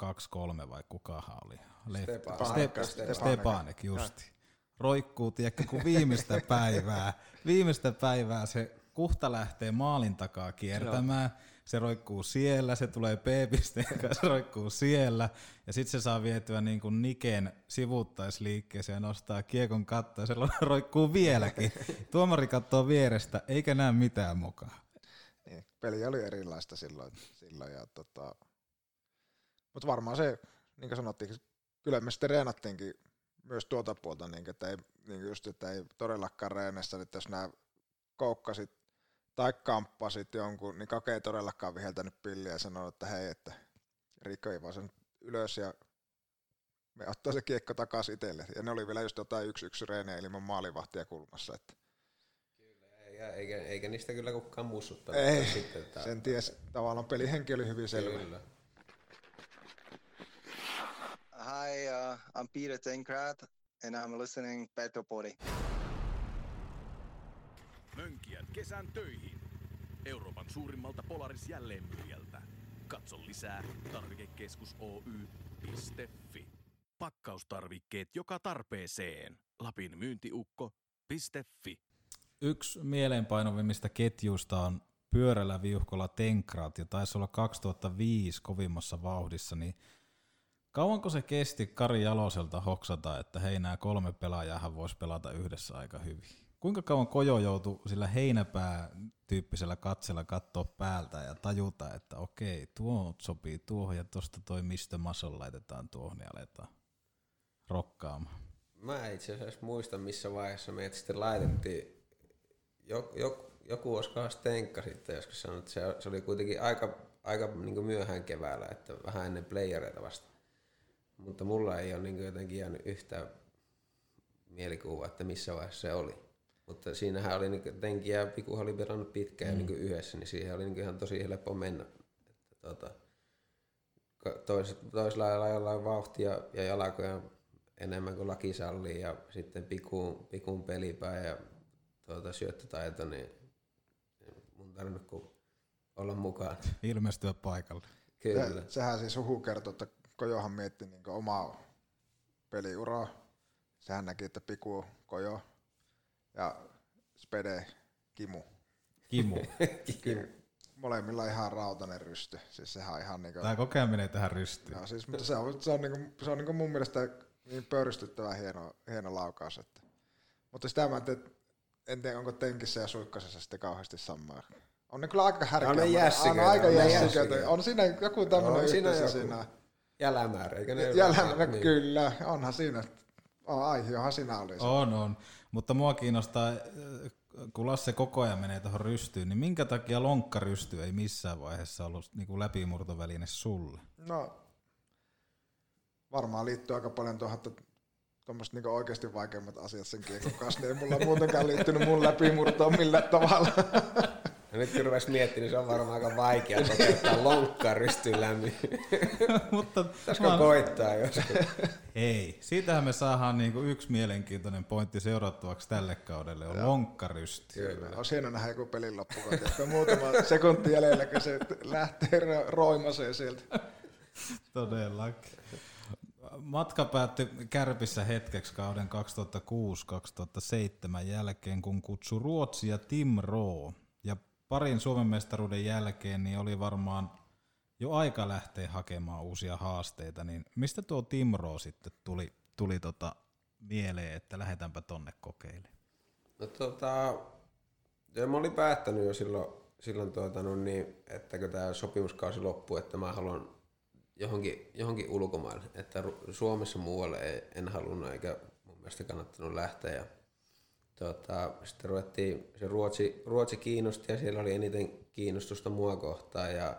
2-3 vai kukahan oli? Stepanek. Step, Stepanek, justi. Roikkuu, tiedätkö, kun viimeistä päivää, viimeistä päivää se Kuhta lähtee maalin takaa kiertämään, se roikkuu siellä, se tulee P-pisteen kanssa, roikkuu siellä, ja sitten se saa vietyä niin kuin Niken sivuttaisliikkeeseen ja nostaa kiekon kattoa, ja se roikkuu vieläkin. Tuomari katsoo vierestä, eikä näe mitään mukaan. Niin, peli oli erilaista silloin, silloin ja tota, mutta varmaan se, niin kuin sanottiin, kyllä me sitten reenattiinkin myös tuota puolta, niin, että ei, niin just, että ei todellakaan reenessä, että jos nämä koukkasit tai kamppasit jonkun, niin Kake ei todellakaan viheltänyt pilliä ja sanoi, että hei, että Riikka ei vaan sen ylös ja me ottaa se kiekko takaisin itselle. Ja ne oli vielä just jotain yksi yksi reenejä ilman maalivahtia kulmassa. Että Eikä, eikä, eikä niistä kyllä kukaan mussuttanut. ei, Sitten, että, sen ties, tavallaan pelihenki oli hyvin selvä. Kyllä. Hi, uh, I'm Peter Tenkrat, and I'm listening Petopodi. Mönkijät kesän töihin. Euroopan suurimmalta Polaris jälleenmyyjältä. Katso lisää tarvikekeskus Oy.fi. Pakkaustarvikkeet joka tarpeeseen. Lapin myyntiukko.fi. Yksi mieleenpainovimmista ketjuista on pyörällä viuhkolla Tenkrat ja taisi olla 2005 kovimmassa vauhdissa, niin kauanko se kesti Kari Jaloselta hoksata, että hei nämä kolme pelaajaa voisi pelata yhdessä aika hyvin? Kuinka kauan Kojo joutui sillä heinäpää tyyppisellä katsella katsoa päältä ja tajuta, että okei, tuo sopii tuohon ja tuosta toi mistä Muscle laitetaan tuohon ja aletaan rokkaamaan. Mä itse asiassa muista, missä vaiheessa meidät sitten laitettiin. Joku, joku, joku Stenkka sitten joskus sanonut, että se, se oli kuitenkin aika, aika niin myöhään keväällä, että vähän ennen playereita vasta. Mutta mulla ei ole niin jotenkin jäänyt yhtään mielikuvaa, että missä vaiheessa se oli. Mutta siinähän oli niin Tenki ja Piku oli pelannut pitkään mm. niin yhdessä, niin siihen oli niin ihan tosi helppo mennä. Että, tuota, tois, toisella lailla vauhtia ja jalkoja enemmän kuin laki sallii ja sitten pikun, pikun pelipää ja tuota, syöttötaito, niin mun tarvinnut olla mukaan. Ilmestyä paikalle. Kyllä. Se, sehän siis huhu kertoo, että Kojohan mietti niin omaa peliuraa. Sehän näki, että Piku Kojo ja Spede Kimu. Kimu. Kimu. Molemmilla ihan rautainen rysty. Siis sehän on ihan niinku... Tämä kokeminen tähän rystiin. No, siis, mutta se on, se on, niinku, se on niinku mun mielestä niin pöyristyttävä hieno, hieno laukaus. Että. Mutta sitä mä ajattelin, en tiedä onko Tenkissä ja Suikkasessa sitten kauheasti samaa. On ne kyllä aika härkää. On ne jässiköitä, On aika jässiköitä. On siinä joku tämmöinen On siinä joku. siinä. Jälämäärä, eikö ne Jäljellä, niin. kyllä, onhan siinä. Oh, aihiohan siinä oli. se. On, on. Mutta mua kiinnostaa, äh, kun Lasse koko ajan menee tuohon rystyyn, niin minkä takia lonkkarysty ei missään vaiheessa ollut niin kuin läpimurtoväline sulle? No, varmaan liittyy aika paljon tuohon, että tuommoiset niinku oikeasti vaikeimmat asiat sen kiekon kanssa, niin ei mulla muutenkaan liittynyt mun läpimurtoon millään tavalla. Ja nyt kun rupesi miettimään, niin se on varmaan aika vaikea toteuttaa lonkkaa rystyyn lämmin. Mutta Pitäisikö koittaa joskus? Ei, siitähän me saadaan niinku yksi mielenkiintoinen pointti seurattavaksi tälle kaudelle, on lonkkarysty. Kyllä. Olisi hieno nähdä joku pelin loppukohta, muutama sekunti jäljellä, kun se lähtee ro- roimaseen sieltä. Todellakin. Matka päättyi Kärpissä hetkeksi kauden 2006-2007 jälkeen, kun kutsui Ruotsi ja Tim Roo. Parin Suomen mestaruuden jälkeen niin oli varmaan jo aika lähteä hakemaan uusia haasteita. Niin mistä tuo Tim Roo sitten tuli, tuli tota mieleen, että lähdetäänpä tonne kokeilemaan? No tota, ja mä olin päättänyt jo silloin, silloin tuota, no niin, että kun tämä sopimuskausi loppuu, että mä haluan johonkin, johonkin ulkomaille. Että Suomessa muualle ei, en halunnut eikä mun mielestä kannattanut lähteä. Ja, tota, sitten ruvettiin, se Ruotsi, Ruotsi kiinnosti ja siellä oli eniten kiinnostusta mua kohtaan. Ja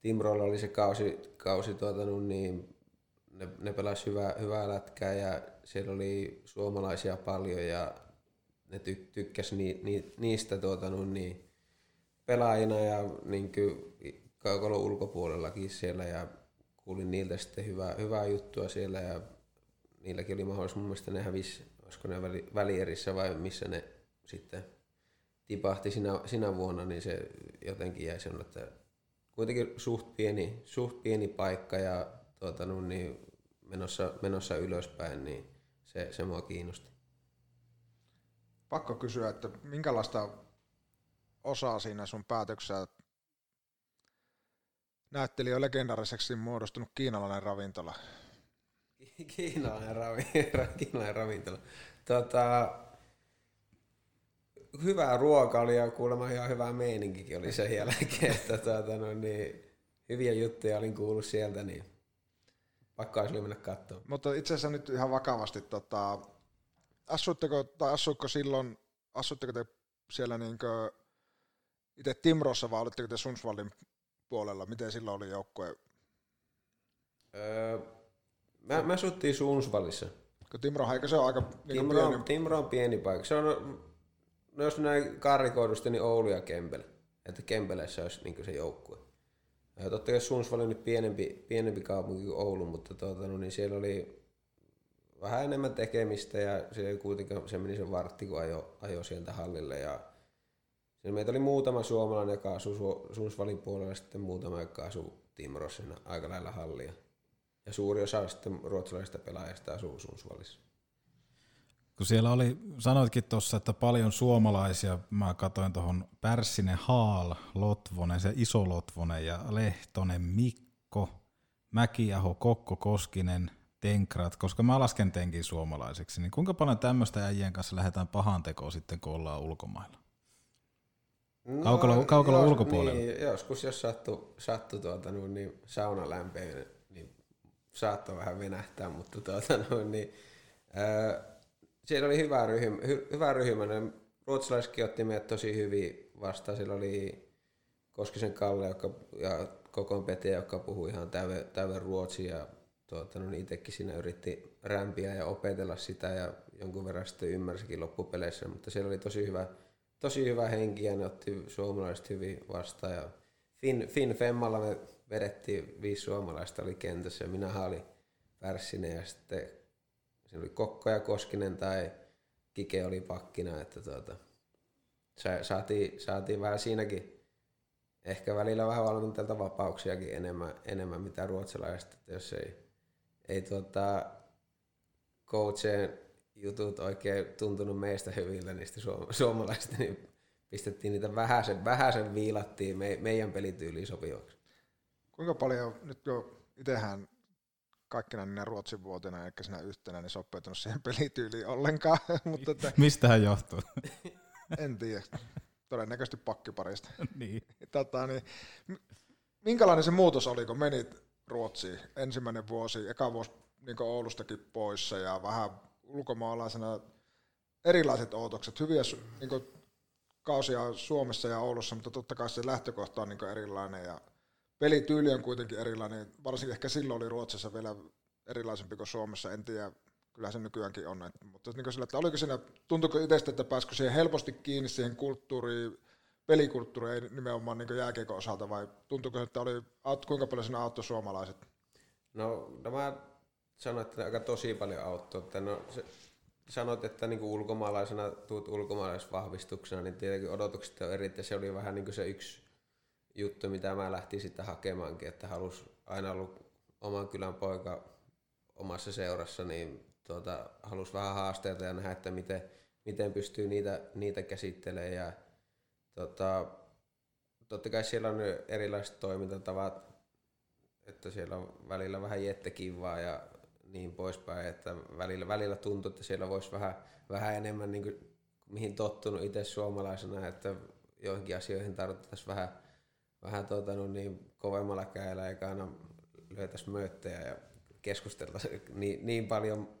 Timrolla oli se kausi, kausi tuota, no niin, ne, ne pelasi hyvää, hyvää lätkää ja siellä oli suomalaisia paljon ja ne ty, tykkäsi ni, ni, niistä tuota, no niin, pelaajina ja niin kaukalon ulkopuolellakin siellä ja kuulin niiltä sitten hyvää, hyvää juttua siellä ja niilläkin oli mahdollisuus, mun mielestä ne hävisi, olisiko ne väli, välierissä vai missä ne sitten tipahti sinä, sinä vuonna, niin se jotenkin jäi sen, että kuitenkin suht pieni, suht pieni paikka ja tuota, niin menossa, menossa ylöspäin, niin se, se mua kiinnosti. Pakko kysyä, että minkälaista osaa siinä sun päätöksessä näytteli jo legendariseksi muodostunut kiinalainen ravintola? Kiinalainen, ravi, kiinalainen ravintola. Tota, hyvää ruoka oli ja kuulemma ihan hyvää meininkikin oli sen jälkeen. Että, tuota, no, niin, hyviä juttuja olin kuullut sieltä, niin pakko olisi mennä katsomaan. Mutta itse asiassa nyt ihan vakavasti, tota, asuitteko, tai asuitko silloin, asuitteko te siellä niinkö itse Timrossa vai olitteko te Sundsvallin puolella? Miten silloin oli joukkue Öö, mä, mä asuttiin Sunsvallissa. Kun Timro, eikö se ole aika niin Timro, pieni? on, Timro on pieni paikka. Se on, no jos näin karikoidusti, niin Oulu ja Kempele. Että Kempeleissä olisi niin se joukkue. Ja totta kai Sundsvall on nyt pienempi, pienempi kaupunki kuin Oulu, mutta tuota, no, niin siellä oli vähän enemmän tekemistä ja se kuitenkin se meni se vartti, kun ajo, ajo sieltä hallille. Ja siellä meitä oli muutama suomalainen, joka asui Su- Sundsvallin puolella, ja sitten muutama, joka asui Timrossa aika lailla hallia. Ja suuri osa sitten ruotsalaisista pelaajista asuu Sundsvallissa. Kun siellä oli, sanoitkin tuossa, että paljon suomalaisia, mä katsoin tuohon Pärssinen Haal, Lotvonen, se iso Lotvonen ja Lehtonen, Mikko, Mäkiaho, Kokko, Koskinen, Tenkrat, koska mä lasken Tenkin suomalaiseksi, niin kuinka paljon tämmöistä äijien kanssa lähdetään pahan tekoon sitten, kun ollaan ulkomailla? Kaukalo- kaukalo jos- ulkopuolella. Niin, joskus jos sattuu, sattu tuota, no, niin sauna lämpeen, niin saattoi vähän venähtää, mutta tuota, no, niin, ää, siellä oli hyvä ryhmä, hy, hyvä ryhmä. Ne ruotsalaisetkin otti meidät tosi hyvin vastaan. Siellä oli Koskisen Kalle joka, ja Kokon Pete, joka puhui ihan täyden, täyden ruotsia. Tuota, no, niin itsekin siinä yritti rämpiä ja opetella sitä ja jonkun verran sitten ymmärsikin loppupeleissä, mutta siellä oli tosi hyvä, tosi hyvä henki ja ne otti suomalaiset hyvin vastaan. Ja Fin, Fin Femmalla me vedettiin viisi suomalaista oli kentässä ja minä oli Pärssinen ja sitten siinä oli Kokko ja Koskinen tai Kike oli pakkina, että tuota, sa- saatiin, saatiin vähän siinäkin ehkä välillä vähän valmentajalta vapauksiakin enemmän, enemmän mitä ruotsalaiset, että jos ei, ei tuota, coacheen jutut oikein tuntunut meistä hyvillä niistä suom- suomalaisista, niin pistettiin niitä vähäsen, vähäsen viilattiin me, meidän pelityyliin sopivaksi. Kuinka paljon nyt jo itsehän kaikkina niinä Ruotsin vuotena, eikä sinä yhtenä, niin sopeutunut siihen pelityyliin ollenkaan, mutta että, Mistähän johtuu? en tiedä. Todennäköisesti pakkiparista. niin. Tota, niin, minkälainen se muutos oli, kun menit Ruotsiin ensimmäinen vuosi, eka vuosi niin Oulustakin poissa ja vähän ulkomaalaisena erilaiset ootokset, hyviä niin kausia Suomessa ja Oulussa, mutta totta kai se lähtökohta on niin erilainen ja pelityyli on kuitenkin erilainen, varsinkin ehkä silloin oli Ruotsissa vielä erilaisempi kuin Suomessa, en tiedä, kyllä se nykyäänkin on, että, mutta niin sillä, että oliko siinä, tuntuuko itsestä, että pääsikö siihen helposti kiinni siihen kulttuuriin, pelikulttuuriin, ei nimenomaan niin jääkiekon osalta, vai tuntuuko, että oli, kuinka paljon siinä auttoi suomalaiset? No, no mä sanoin, että aika tosi paljon auttoi. Että no, se, sanoit, että niin ulkomaalaisena tuut ulkomaalaisvahvistuksena, niin tietenkin odotukset on eri, ja se oli vähän niin kuin se yksi juttu, mitä mä lähtin sitten hakemaankin, että halus aina ollut oman kylän poika omassa seurassa, niin tuota, halus vähän haasteita ja nähdä, että miten, miten pystyy niitä, niitä käsittelemään. Ja, tota, totta kai siellä on erilaiset toimintatavat, että siellä on välillä vähän jettekivaa ja niin poispäin, että välillä, välillä tuntuu, että siellä voisi vähän, vähän enemmän, niin kuin, mihin tottunut itse suomalaisena, että joihinkin asioihin tarvittaisiin vähän, vähän tuota, no niin, kovemmalla käellä, eikä aina löytäisi mööttejä ja keskusteltaisiin niin, niin paljon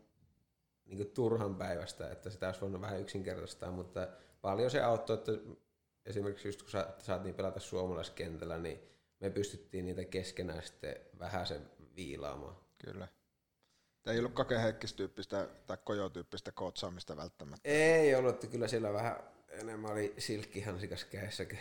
niin kuin turhan päivästä, että sitä olisi voinut vähän yksinkertaistaa, mutta paljon se auttoi, että esimerkiksi just kun sa- saatiin pelata suomalaiskentällä, niin me pystyttiin niitä keskenään sitten vähän sen viilaamaan. Kyllä. Tämä ei ollut Kake Heikkis-tyyppistä tai Kojo-tyyppistä kootsaamista välttämättä. Ei ollut, että kyllä siellä vähän enemmän oli silkkihansikas kädessäkin.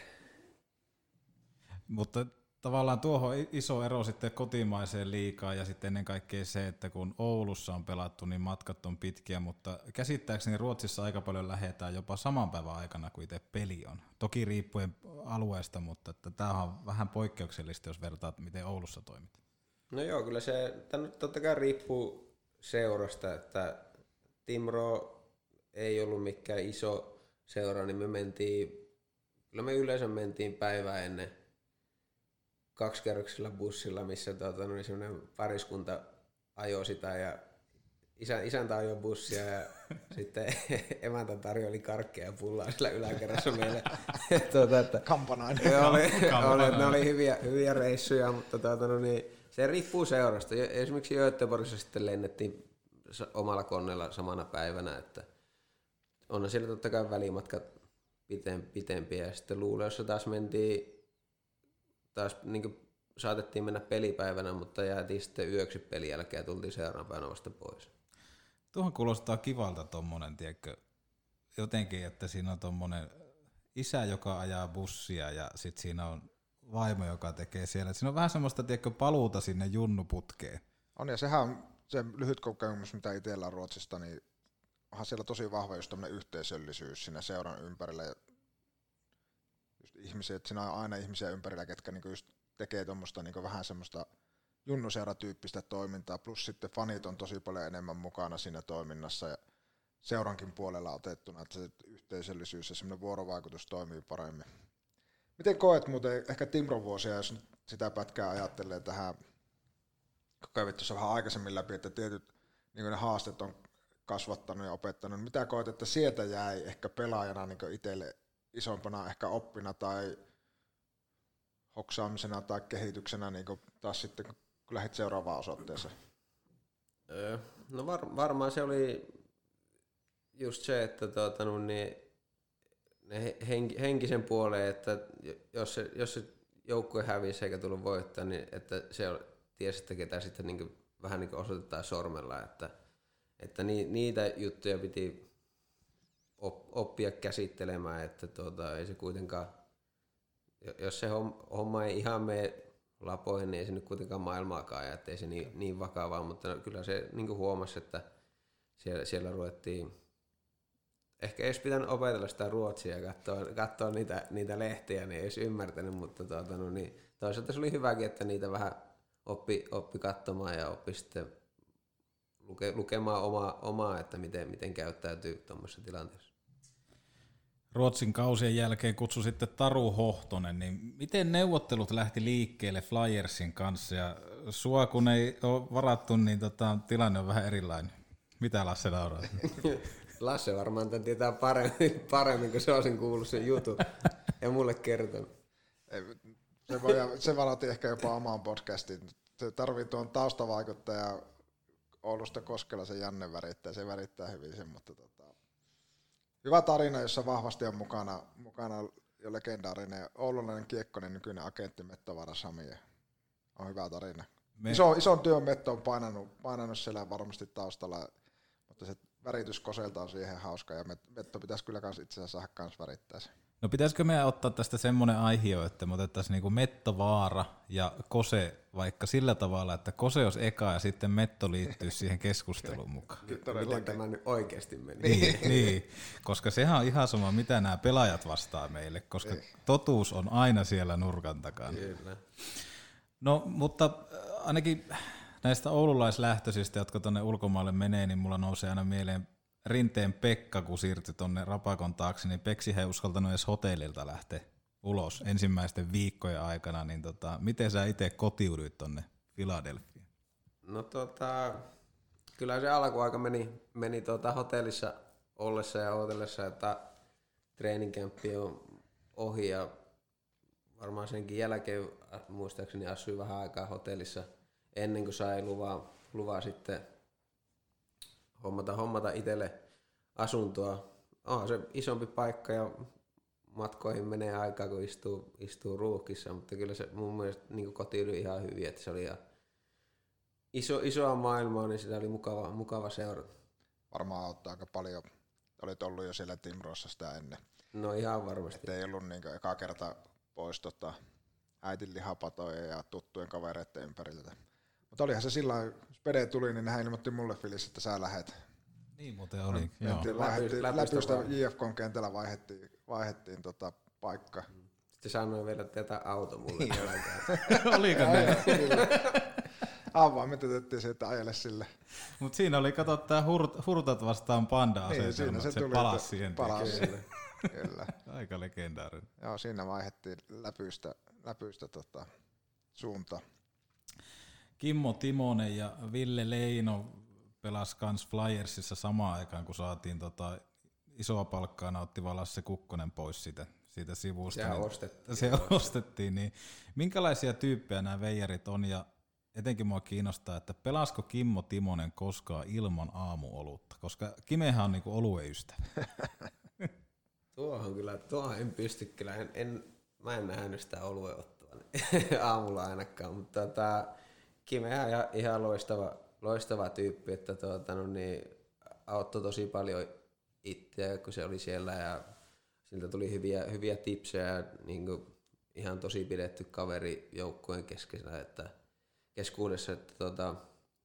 Mutta tavallaan tuohon iso ero sitten kotimaiseen liikaan ja sitten ennen kaikkea se, että kun Oulussa on pelattu, niin matkat on pitkiä, mutta käsittääkseni Ruotsissa aika paljon lähetään jopa saman päivän aikana kuin itse peli on. Toki riippuen alueesta, mutta tämä on vähän poikkeuksellista, jos vertaat, miten Oulussa toimit. No joo, kyllä se nyt totta kai riippuu seurasta, että Timro ei ollut mikään iso seura, niin me mentiin, kyllä me yleensä mentiin päivää ennen kaksikerroksilla bussilla, missä tuota, no, niin semmoinen pariskunta ajoi sitä ja isä, isäntä ajoi bussia ja sitten emäntä tarjoili karkkeja ja pullaa sillä yläkerrassa meille. tuota, että, Kampanainen. Joo, oli, Kampanainen. oli, ne oli hyviä, hyviä reissuja, mutta tuota, no niin, se riippuu seurasta. Esimerkiksi Göteborgissa sitten lennettiin omalla koneella samana päivänä, että on siellä totta kai välimatkat pitem, pitempiä. Ja sitten Luuleossa taas mentiin taas niin saatettiin mennä pelipäivänä, mutta jäätiin sitten yöksi pelin jälkeen ja tultiin seuraavana päivänä vasta pois. Tuohon kuulostaa kivalta tommonen, tiedätkö, jotenkin, että siinä on tommonen isä, joka ajaa bussia ja sitten siinä on vaimo, joka tekee siellä. Siinä on vähän semmoista, tiedätkö, paluuta sinne junnuputkeen. On, ja sehän on se lyhyt kokemus, mitä itsellä on Ruotsista, niin onhan siellä tosi vahva just tämmöinen yhteisöllisyys siinä seuran ympärillä. Ihmisiä, että siinä on aina ihmisiä ympärillä, ketkä niinku just tekee tuommoista niinku vähän semmoista junnuseuratyyppistä toimintaa, plus sitten fanit on tosi paljon enemmän mukana siinä toiminnassa ja seurankin puolella otettuna, että se yhteisöllisyys ja semmoinen vuorovaikutus toimii paremmin. Miten koet muuten ehkä Timron vuosia, jos nyt sitä pätkää ajattelee tähän, kun kävit tuossa vähän aikaisemmin läpi, että tietyt niin ne haasteet on kasvattanut ja opettanut. Mitä koet, että sieltä jäi ehkä pelaajana niin itselle isompana ehkä oppina tai hoksaamisena tai kehityksenä niin taas sitten, kun lähdit seuraavaan osoitteeseen? No var, varmaan se oli just se, että tuota, no, niin, ne henki, henkisen puoleen, että jos se, jos se joukkue hävisi eikä tullut voittaa, niin että se tiesi, että ketä sitten niin kuin, vähän niin kuin osoitetaan sormella, että, että ni, niitä juttuja piti oppia käsittelemään, että tuota, ei se kuitenkaan, jos se homma ei ihan mene lapoihin, niin ei se nyt kuitenkaan maailmaakaan ja ettei se niin, niin vakavaa, mutta kyllä se niin huomasi, että siellä, siellä ruvettiin ehkä ei olisi pitänyt opetella sitä ruotsia ja katsoa, katsoa niitä, niitä lehtiä, niin ei olisi ymmärtänyt, mutta tuota, no niin, toisaalta se oli hyväkin, että niitä vähän oppi, oppi katsomaan ja oppi sitten luke, lukemaan omaa, omaa, että miten, miten käyttäytyy tuommoisessa tilanteessa. Ruotsin kausien jälkeen kutsu sitten Taru Hohtonen, niin miten neuvottelut lähti liikkeelle Flyersin kanssa ja sua kun ei ole varattu, niin tota, tilanne on vähän erilainen. Mitä Lasse nauraa? Lasse varmaan tämän tietää paremmin, paremmin kun se on sen kuullut sen jutun ja mulle kertonut. Se, voi, se varoitti ehkä jopa omaan podcastiin. Se tarvii tuon taustavaikuttaja Oulusta Koskela se Janne värittää, se värittää hyvin sen, mutta tota, hyvä tarina, jossa vahvasti on mukana, mukana jo legendaarinen oululainen kiekkonen nykyinen agentti Mettovara Sami. On hyvä tarina. Me... Iso, ison työn Metto on painanut, painanut siellä varmasti taustalla, mutta se väritys koselta on siihen hauska ja Metto pitäisi kyllä kans itse asiassa saada kans värittää se. No pitäisikö meidän ottaa tästä semmoinen aihio, että me otettaisiin niinku Metto Vaara ja Kose vaikka sillä tavalla, että Kose olisi eka ja sitten Metto liittyy siihen keskusteluun mukaan. Miten tämä nyt oikeasti meni? Niin, niin, koska sehän on ihan sama, mitä nämä pelaajat vastaa meille, koska niin. totuus on aina siellä nurkan takana. Kyllä. No, mutta äh, ainakin näistä oululaislähtöisistä, jotka tuonne ulkomaille menee, niin mulla nousee aina mieleen Rinteen Pekka, kun siirtyi tuonne Rapakon taakse, niin Peksi ei uskaltanut edes hotellilta lähteä ulos ensimmäisten viikkojen aikana, niin tota, miten sä itse kotiuduit tuonne Philadelphia? No tota, kyllä se alkuaika meni, meni tuota hotellissa ollessa ja odotellessa, että treeninkämppi on ohi ja varmaan senkin jälkeen muistaakseni asui vähän aikaa hotellissa ennen kuin sai luvaa, luvaa sitten hommata, hommata itselle asuntoa. On se isompi paikka ja matkoihin menee aikaa, kun istuu, istuu ruuhkissa, mutta kyllä se mun mielestä niin kotiudui ihan hyvin, että se oli ihan iso, isoa maailmaa, niin sitä oli mukava, mukava seurata. Varmaan auttaa aika paljon. Olit ollut jo siellä Timrossa sitä ennen. No ihan varmasti. Että ei ollut niin eka kerta pois tota, äitin lihapatoja ja tuttujen kavereiden ympäriltä. Mutta olihan se sillä jos Pede tuli, niin hän ilmoitti mulle Filis, että sä lähet. Niin muuten oli. No, joo. Vaihdettiin, läpystä JFKn kentällä vaihdettiin, vaihdettiin tota paikka. Sitten sanoin vielä, että jätä auto mulle. Niin. Oliko näin? Avaimet jätettiin siitä ajelle sille. Mut siinä oli, kato, tää hurt, hurtat vastaan panda niin, siinä se, se tuli, palasi siihen. Palasi sille. Kyllä. Aika legendaarinen. Joo, siinä vaihdettiin läpystä, läpystä tota, suunta. Kimmo Timonen ja Ville Leino pelas kans Flyersissa samaan aikaan, kun saatiin tota isoa palkkaa nauttiva Lasse Kukkonen pois siitä, siitä sivusta. Se niin, ostettiin. Se ostettiin, niin minkälaisia tyyppejä nämä veijarit on ja etenkin mua kiinnostaa, että pelasko Kimmo Timonen koskaan ilman aamuolutta, koska Kimehän on niinku oluen ystävä. tuohon kyllä, tuohon en pysty kyllä, en, en, mä en nähnyt sitä ottavan. aamulla ainakaan, mutta tota, Kime on ihan, loistava, loistava tyyppi, että tuota, no niin, auttoi tosi paljon itseä, kun se oli siellä ja siltä tuli hyviä, hyviä tipsejä, niin kuin ihan tosi pidetty kaveri joukkueen keskellä, että keskuudessa, että tota,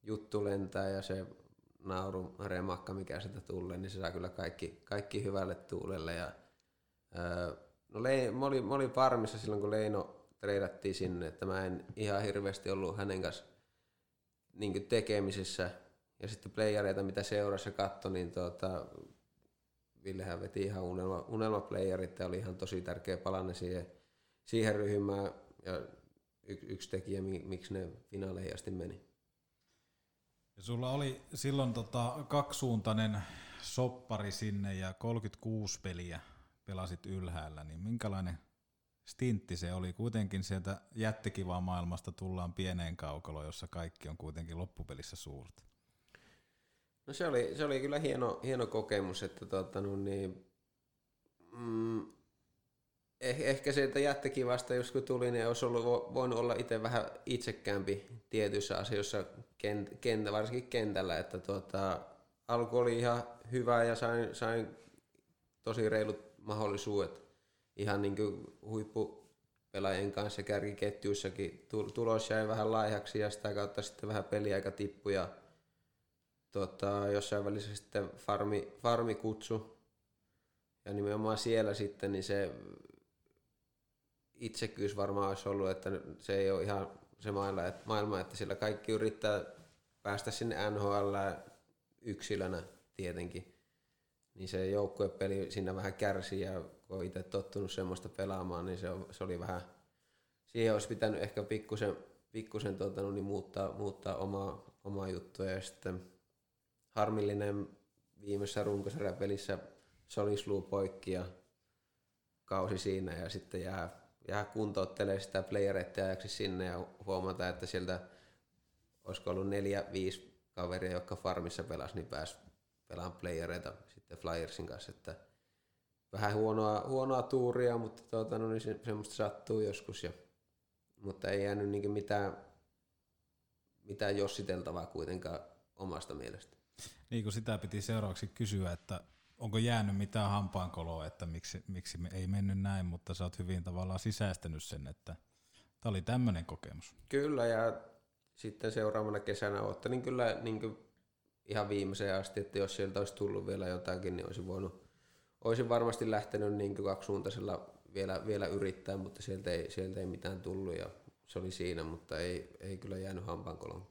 juttu lentää ja se nauru remakka, mikä sitä tulee, niin se saa kyllä kaikki, kaikki hyvälle tuulelle. Ja, ää, no Le, mä, olin, mä olin varmissa silloin, kun Leino treidattiin sinne, että mä en ihan hirveästi ollut hänen kanssa niin tekemisissä. Ja sitten playereita, mitä seurassa katto, niin tuota, Villehän veti ihan unelma, unelmaplayerit ja oli ihan tosi tärkeä palanne siihen, siihen ryhmään ja y, yksi tekijä, miksi ne finaaleihin asti meni. Ja sulla oli silloin tota kaksisuuntainen soppari sinne ja 36 peliä pelasit ylhäällä, niin minkälainen stintti se oli? Kuitenkin sieltä jättikivaa maailmasta tullaan pieneen kaukaloon, jossa kaikki on kuitenkin loppupelissä suurta. No se oli, se oli kyllä hieno, hieno kokemus, että tuota, no niin, mm, eh, ehkä sieltä jättikivasta, jos kun tuli, niin olisi ollut, voinut olla itse vähän itsekäämpi tietyissä asioissa, kent, kentä, varsinkin kentällä, että tuota, alku oli ihan hyvä ja sain, sain tosi reilut mahdollisuudet ihan niin kuin huippupelaajien kanssa kärkiketjuissakin. Tulos jäi vähän laihaksi ja sitä kautta sitten vähän peliaika tippui ja tota, jossain välissä sitten farmi, farmikutsu. Ja nimenomaan siellä sitten niin se itsekyys varmaan olisi ollut, että se ei ole ihan se maailma, että, maailma, että sillä kaikki yrittää päästä sinne NHL yksilönä tietenkin. Niin se joukkuepeli siinä vähän kärsii ja kun on itse tottunut semmoista pelaamaan, niin se, on, se oli vähän, siihen olisi pitänyt ehkä pikkusen, pikkusen tuota, no niin muuttaa, muuttaa omaa, omaa juttua. Ja sitten harmillinen viimeisessä runkosarjan pelissä solisluu poikki ja kausi siinä ja sitten jää, jää kuntouttelee sitä playereiden ajaksi sinne ja huomata, että sieltä olisiko ollut neljä, viisi kaveria, jotka farmissa pelasi, niin pääsi pelaamaan playereita sitten Flyersin kanssa, että vähän huonoa, huonoa tuuria, mutta tuota, no niin se, semmoista sattuu joskus. Ja, mutta ei jäänyt niin mitään, mitään jossiteltavaa kuitenkaan omasta mielestä. Niin kuin sitä piti seuraavaksi kysyä, että onko jäänyt mitään hampaankoloa, että miksi, miksi me ei mennyt näin, mutta sä oot hyvin tavallaan sisäistänyt sen, että tämä oli tämmöinen kokemus. Kyllä, ja sitten seuraavana kesänä ottelin kyllä niin kuin ihan viimeiseen asti, että jos sieltä olisi tullut vielä jotakin, niin olisin voinut, olisin varmasti lähtenyt niin kaksisuuntaisella vielä, vielä yrittää, mutta sieltä ei, sieltä ei mitään tullut ja se oli siinä, mutta ei, ei kyllä jäänyt hampaankoloon.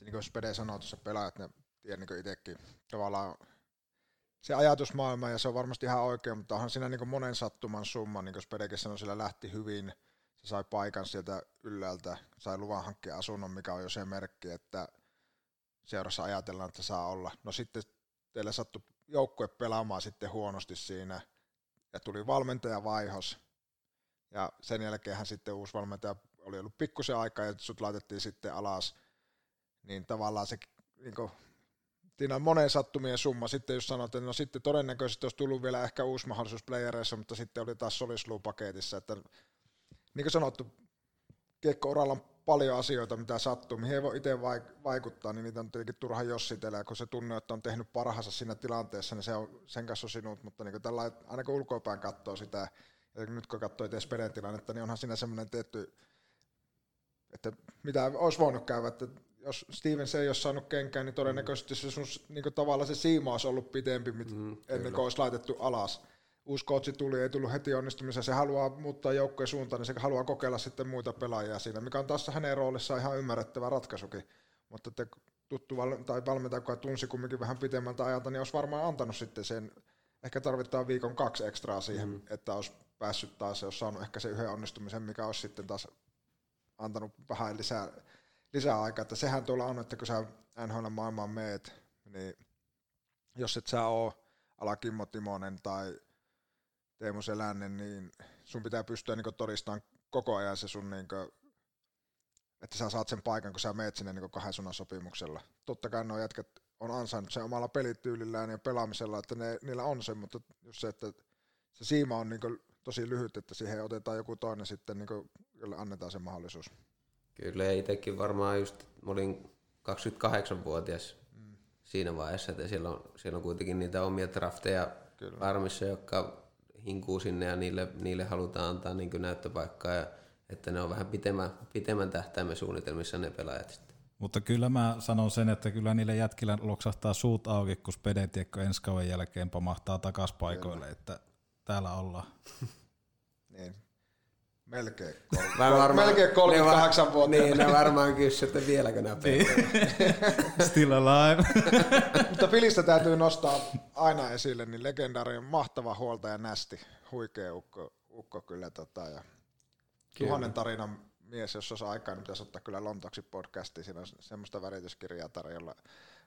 Niin kuin Spede sanoi tuossa pelaajat, ne tiedän niin itsekin tavallaan se ajatusmaailma, ja se on varmasti ihan oikein, mutta onhan siinä niin monen sattuman summa, niin kuin Spedekin sanoi, sillä lähti hyvin, se sai paikan sieltä ylältä, sai luvan hankkia asunnon, mikä on jo se merkki, että seurassa ajatellaan, että saa olla. No sitten teillä sattui joukkue pelaamaan sitten huonosti siinä, ja tuli valmentaja vaihos, ja sen jälkeen sitten uusi valmentaja oli ollut pikkusen aikaa, ja sut laitettiin sitten alas, niin tavallaan se niin kuin, siinä on monen sattumien summa. Sitten jos sanot, että no sitten todennäköisesti olisi tullut vielä ehkä uusi mahdollisuus playereissa, mutta sitten oli taas Solisluu-paketissa. Että, niin kuin sanottu, kiekko-uralla on paljon asioita, mitä sattuu, mihin ei voi itse vaikuttaa, niin niitä on tietenkin turha jossitella, kun se tunne, että on tehnyt parhaansa siinä tilanteessa, niin se on, sen kanssa on sinut, mutta niin tällä, aina kun ulkoapäin katsoo sitä, ja nyt kun katsoo itse Speden tilannetta, niin onhan siinä semmoinen tietty, että mitä olisi voinut käydä, että jos Stevens ei olisi saanut kenkään, niin todennäköisesti se sun, niin tavallaan se siima olisi ollut pitempi mm, ennen kuin olisi laitettu alas. Uusi coachi tuli, ei tullut heti onnistumisen, se haluaa muuttaa joukkojen suuntaan, niin se haluaa kokeilla sitten muita pelaajia siinä, mikä on taas hänen roolissaan ihan ymmärrettävä ratkaisukin. Mutta te tuttu val- tai valmentaja, joka tunsi kumminkin vähän pitemmältä ajalta, niin olisi varmaan antanut sitten sen, ehkä tarvitaan viikon kaksi ekstraa siihen, mm. että olisi päässyt taas, jos saanut ehkä se yhden onnistumisen, mikä olisi sitten taas antanut vähän lisää lisää aikaa, että sehän tuolla on, että kun sä NHL maailmaan meet, niin jos et sä oo ala Kimmo Timonen tai Teemu Selänen, niin sun pitää pystyä niin todistamaan koko ajan se sun, niin kuin, että sä saat sen paikan, kun sä meet sinne niin kahden sunan sopimuksella. Totta kai nuo jätkät on ansainnut sen omalla pelityylillään ja pelaamisella, että ne, niillä on se, mutta just se, että se siima on niin tosi lyhyt, että siihen otetaan joku toinen sitten, niin kuin, jolle annetaan se mahdollisuus. Kyllä ja itsekin varmaan just, mä olin 28-vuotias mm. siinä vaiheessa, että siellä on, siellä on kuitenkin niitä omia drafteja Kyllä. armissa, jotka hinkuu sinne ja niille, niille halutaan antaa niin näyttöpaikkaa ja että ne on vähän pitemmän, pitemmän tähtäimen suunnitelmissa ne pelaajat sitten. Mutta kyllä mä sanon sen, että kyllä niille jätkillä loksahtaa suut auki, kun Spedetiekko ensi kauden jälkeen pamahtaa takas paikoille, että täällä ollaan. niin. Melkein, kol- varmaan, melkein 38 vuotta. Niin, ne varmaan kysyvät, että vieläkö nämä niin. Still alive. Mutta Filistä täytyy nostaa aina esille, niin legendaarinen mahtava huoltaja Nästi, huikea ukko, ukko kyllä. Tota, ja tuhannen tarinan mies, jos olisi aikaa, niin pitäisi ottaa kyllä Lontoksi podcastiin. Siinä on semmoista värityskirjaa tarjolla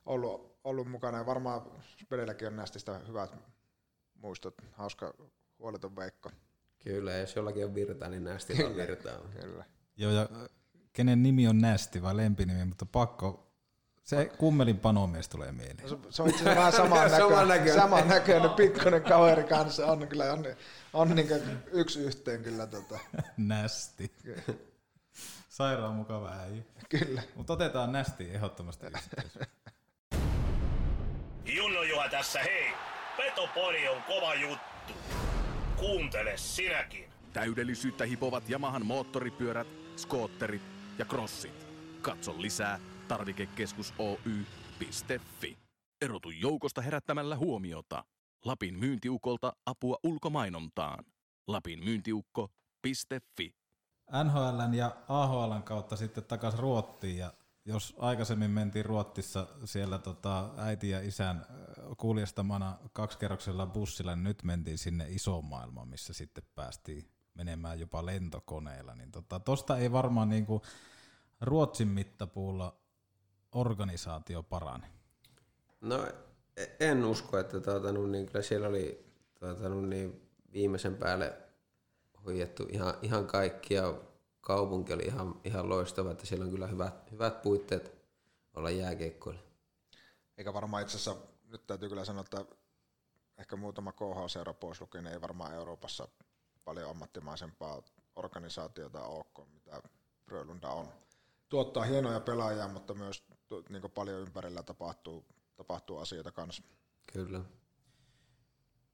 ollut, ollut mukana. Ja varmaan Spedelläkin on Nästistä hyvät muistot. Hauska huoleton Veikko. Kyllä, jos jollakin on virta, niin Nästi on virtaa. Kyllä. Joo, ja kenen nimi on Nästi vai lempinimi, mutta pakko se kummelin panomies tulee mieleen. Se, se on itse asiassa vähän saman näköinen, näköinen. saman näköinen pikkuinen kaveri kanssa. On kyllä on, on niin yksi yhteen kyllä. Tota. Nästi. Sairaan mukava äijä. Kyllä. Mutta otetaan nästi ehdottomasti Junno Juha tässä, hei! Petopori on kova juttu. Kuuntele sinäkin. Täydellisyyttä hipovat Yamahan moottoripyörät, skootterit ja crossit. Katso lisää tarvikekeskus Oy.fi. Erotu joukosta herättämällä huomiota. Lapin myyntiukolta apua ulkomainontaan. Lapin myyntiukko.fi. NHLn ja AHLn kautta sitten takaisin Ruottiin ja jos aikaisemmin mentiin Ruottissa siellä tota, äiti ja isän kuljestamana kaksikerroksella bussilla, niin nyt mentiin sinne isoon maailmaan, missä sitten päästiin menemään jopa lentokoneella. Niin tota, tosta ei varmaan niinku Ruotsin mittapuulla organisaatio parane. No e- en usko, että tuota, no, niin kyllä siellä oli tuota, no, niin viimeisen päälle hoidettu ihan, ihan kaikki ja kaupunki oli ihan, ihan loistava, että siellä on kyllä hyvät, hyvät puitteet olla jääkeikkoilla. Eikä varmaan itse asiassa, nyt täytyy kyllä sanoa, että ehkä muutama KH-seura pois lukien, ei varmaan Euroopassa paljon ammattimaisempaa organisaatiota ole kuin mitä Frölunda on. Tuottaa hienoja pelaajia, mutta myös niin paljon ympärillä tapahtuu, tapahtuu asioita kanssa. Kyllä.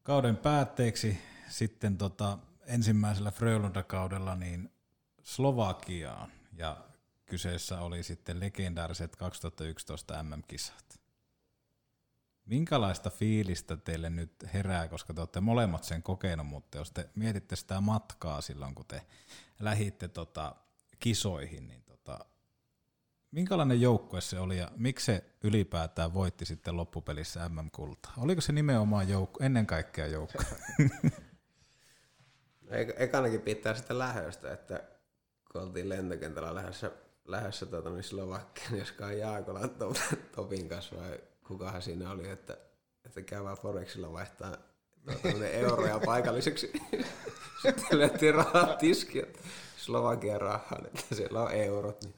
Kauden päätteeksi sitten tota, ensimmäisellä Frölunda-kaudella niin Slovakiaan ja kyseessä oli sitten legendaariset 2011 MM-kisat. Minkälaista fiilistä teille nyt herää, koska te olette molemmat sen kokenut, mutta jos te mietitte sitä matkaa silloin, kun te lähitte tota kisoihin, niin tota, minkälainen joukkue se oli ja miksi se ylipäätään voitti sitten loppupelissä MM-kultaa? Oliko se nimenomaan joukko, ennen kaikkea joukko? Ekanakin pitää sitä lähöstä, että kun oltiin lentokentällä lähdössä, lähdössä tuota, niin Slovakian, niin joskaan Jaakolan top, Topin kanssa vai kukahan siinä oli, että, että käy vaan Forexilla vaihtaa tuota, euroja paikalliseksi. Sitten löytiin rahaa tiskiä, Slovakian rahaa, että siellä on eurot. Niin.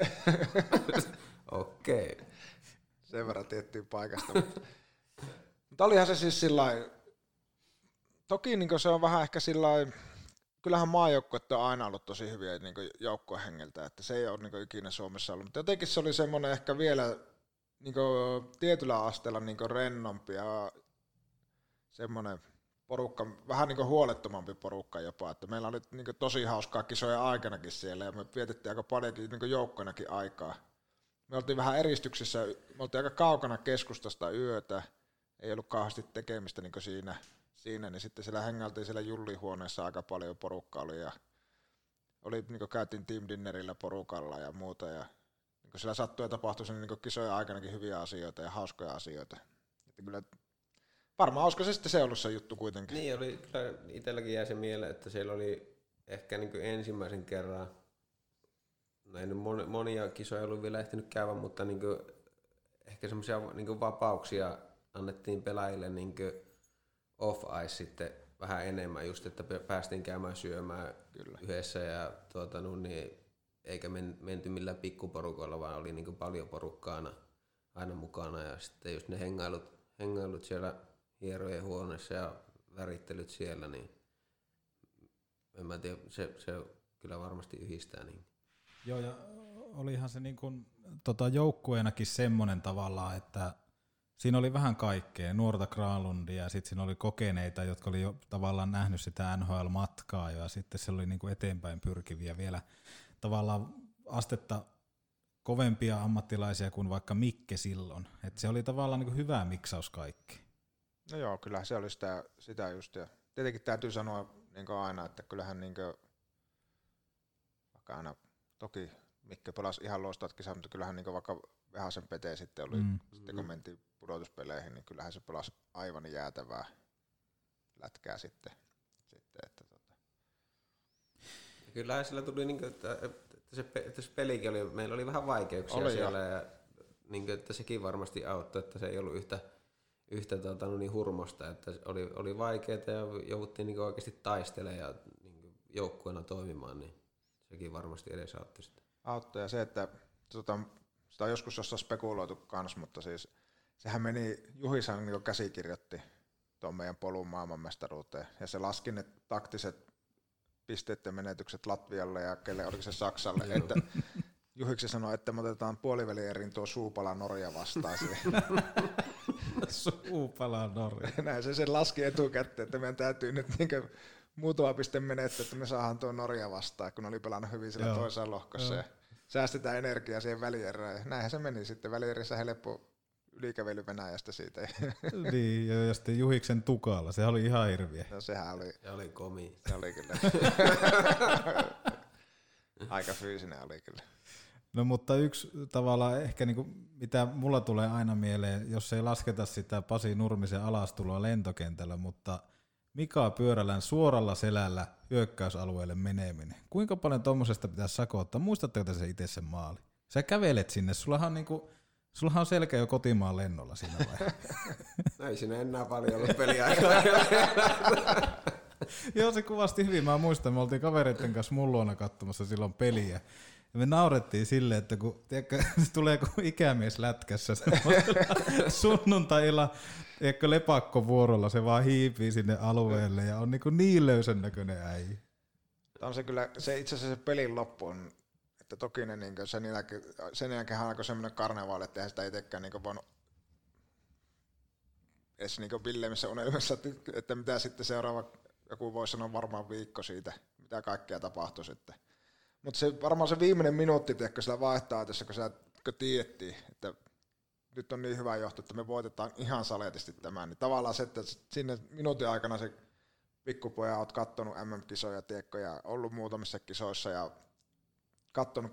Okei. Okay. Sen verran tiettyä paikasta. Mutta olihan se siis sillä toki niin se on vähän ehkä sillä kyllähän maajoukkuet on aina ollut tosi hyviä niin joukkohengeltä, että se ei ole niin ikinä Suomessa ollut, mutta jotenkin se oli semmoinen ehkä vielä niin tietyllä asteella niin rennompi ja semmoinen porukka, vähän niin huolettomampi porukka jopa, että meillä oli niin tosi hauskaa kisoja aikanakin siellä ja me vietettiin aika paljonkin niin joukkoinakin aikaa. Me oltiin vähän eristyksissä, me oltiin aika kaukana keskustasta yötä, ei ollut kauheasti tekemistä niin siinä, siinä, niin sitten siellä hengältiin siellä jullihuoneessa aika paljon porukkaa oli ja oli, niin käytiin team dinnerillä porukalla ja muuta ja niin siellä sattui ja tapahtui niin kisojen aikanakin hyviä asioita ja hauskoja asioita. Että kyllä varmaan olisiko se sitten se ollut se juttu kuitenkin. Niin oli, kyllä itselläkin jäi se mieleen, että siellä oli ehkä niin ensimmäisen kerran, no ei nyt monia kisoja ollut vielä ehtinyt käydä, mutta niin ehkä semmoisia niin vapauksia annettiin pelaajille niin off-ice sitten vähän enemmän, just että päästiin käymään syömään Kyllä. yhdessä ja tuota, no, niin, eikä men, menty millään pikkuporukoilla, vaan oli niin paljon porukkaana aina mukana ja sitten just ne hengailut, hengailut siellä hierojen huoneessa ja värittelyt siellä, niin en mä tiedä, se, se kyllä varmasti yhdistää niin. Joo, ja olihan se niin kuin, tota, joukkueenakin semmoinen tavallaan, että siinä oli vähän kaikkea, nuorta Kralundia ja sitten siinä oli kokeneita, jotka oli jo tavallaan nähnyt sitä NHL-matkaa ja sitten se oli niin kuin eteenpäin pyrkiviä vielä tavallaan astetta kovempia ammattilaisia kuin vaikka Mikke silloin. Et se oli tavallaan niin kuin hyvä miksaus kaikki. No joo, kyllä se oli sitä, sitä just. Ja tietenkin täytyy sanoa niin aina, että kyllähän niin kuin, vaikka aina toki Mikke pelasi ihan loistavat kisat, mutta kyllähän niin vaikka Vehasen Pete sitten oli, mm. sitten kun mentiin pudotuspeleihin, niin kyllähän se pelasi aivan jäätävää lätkää sitten. sitten että tota. Kyllähän sillä tuli, niin kuin, että, että, se, että se pelikin oli, meillä oli vähän vaikeuksia oli siellä, jo. ja niin kuin, että sekin varmasti auttoi, että se ei ollut yhtä, yhtä tuota, no niin hurmosta, että oli, oli vaikeaa ja jouduttiin niin oikeasti taistelemaan ja niin joukkueena toimimaan, niin sekin varmasti edesauttoi sitä. Auttoi ja se, että tota, sitä on joskus jossain spekuloitu kans, mutta siis sehän meni, Juhisan niin käsikirjoitti tuon meidän polun maailmanmestaruuteen, ja se laski ne taktiset pisteiden menetykset Latvialle ja kelle oliko se Saksalle, että Juhiksi sanoi, että me otetaan puolivälierin tuo Suupala Norja vastaan Suupala Norja. Näin se sen laski etukäteen, että meidän täytyy nyt niin muutama piste menettää, että me saadaan tuo Norja vastaan, kun oli pelannut hyvin siellä toisessa lohkossa. Joo. Säästetään energiaa siihen välierään. Näinhän se meni sitten. Välierissä helppo ylikävely Venäjästä siitä. niin, ja, ja sitten Juhiksen tukalla, se oli ihan hirviä. No sehän oli. Se oli komi. Se oli kyllä. Aika fyysinen oli kyllä. No mutta yksi tavalla ehkä niinku, mitä mulla tulee aina mieleen, jos ei lasketa sitä Pasi Nurmisen alastuloa lentokentällä, mutta Mika Pyörälän suoralla selällä hyökkäysalueelle meneminen. Kuinka paljon tuommoisesta pitäisi sakottaa? Muistatteko te se itse sen maali? Sä kävelet sinne, sullahan on niinku, Sullahan on selkeä jo kotimaan lennolla siinä vai? no ei siinä enää paljon ollut peliaikaa. Joo, se kuvasti hyvin. Mä muistan, me oltiin kavereiden kanssa mulluona katsomassa silloin peliä. Me naurettiin silleen, että kun, tiedätkö, tulee kuin ikämies lätkässä sunnuntailla tiedätkö, lepakkovuorolla, se vaan hiipii sinne alueelle ja on niin, niin löysän näköinen äijä. On se kyllä, se itse asiassa se pelin loppu on että toki ne niin sen, jälkeen, sen jälkeen alkoi semmoinen karnevaali, että eihän sitä itsekään niin voinut edes niin villeimmissä unelmissa, että, että mitä sitten seuraava, joku voi sanoa varmaan viikko siitä, mitä kaikkea tapahtui sitten. Mutta se, varmaan se viimeinen minuutti, tiedätkö, sillä vaihtaa, kun sä kun tiedettiin, että nyt on niin hyvä johto, että me voitetaan ihan saletisti tämän, niin tavallaan se, että sinne minuutin aikana se pikkupoja oot kattonut MM-kisoja, tiedätkö, ja ollut muutamissa kisoissa ja katsonut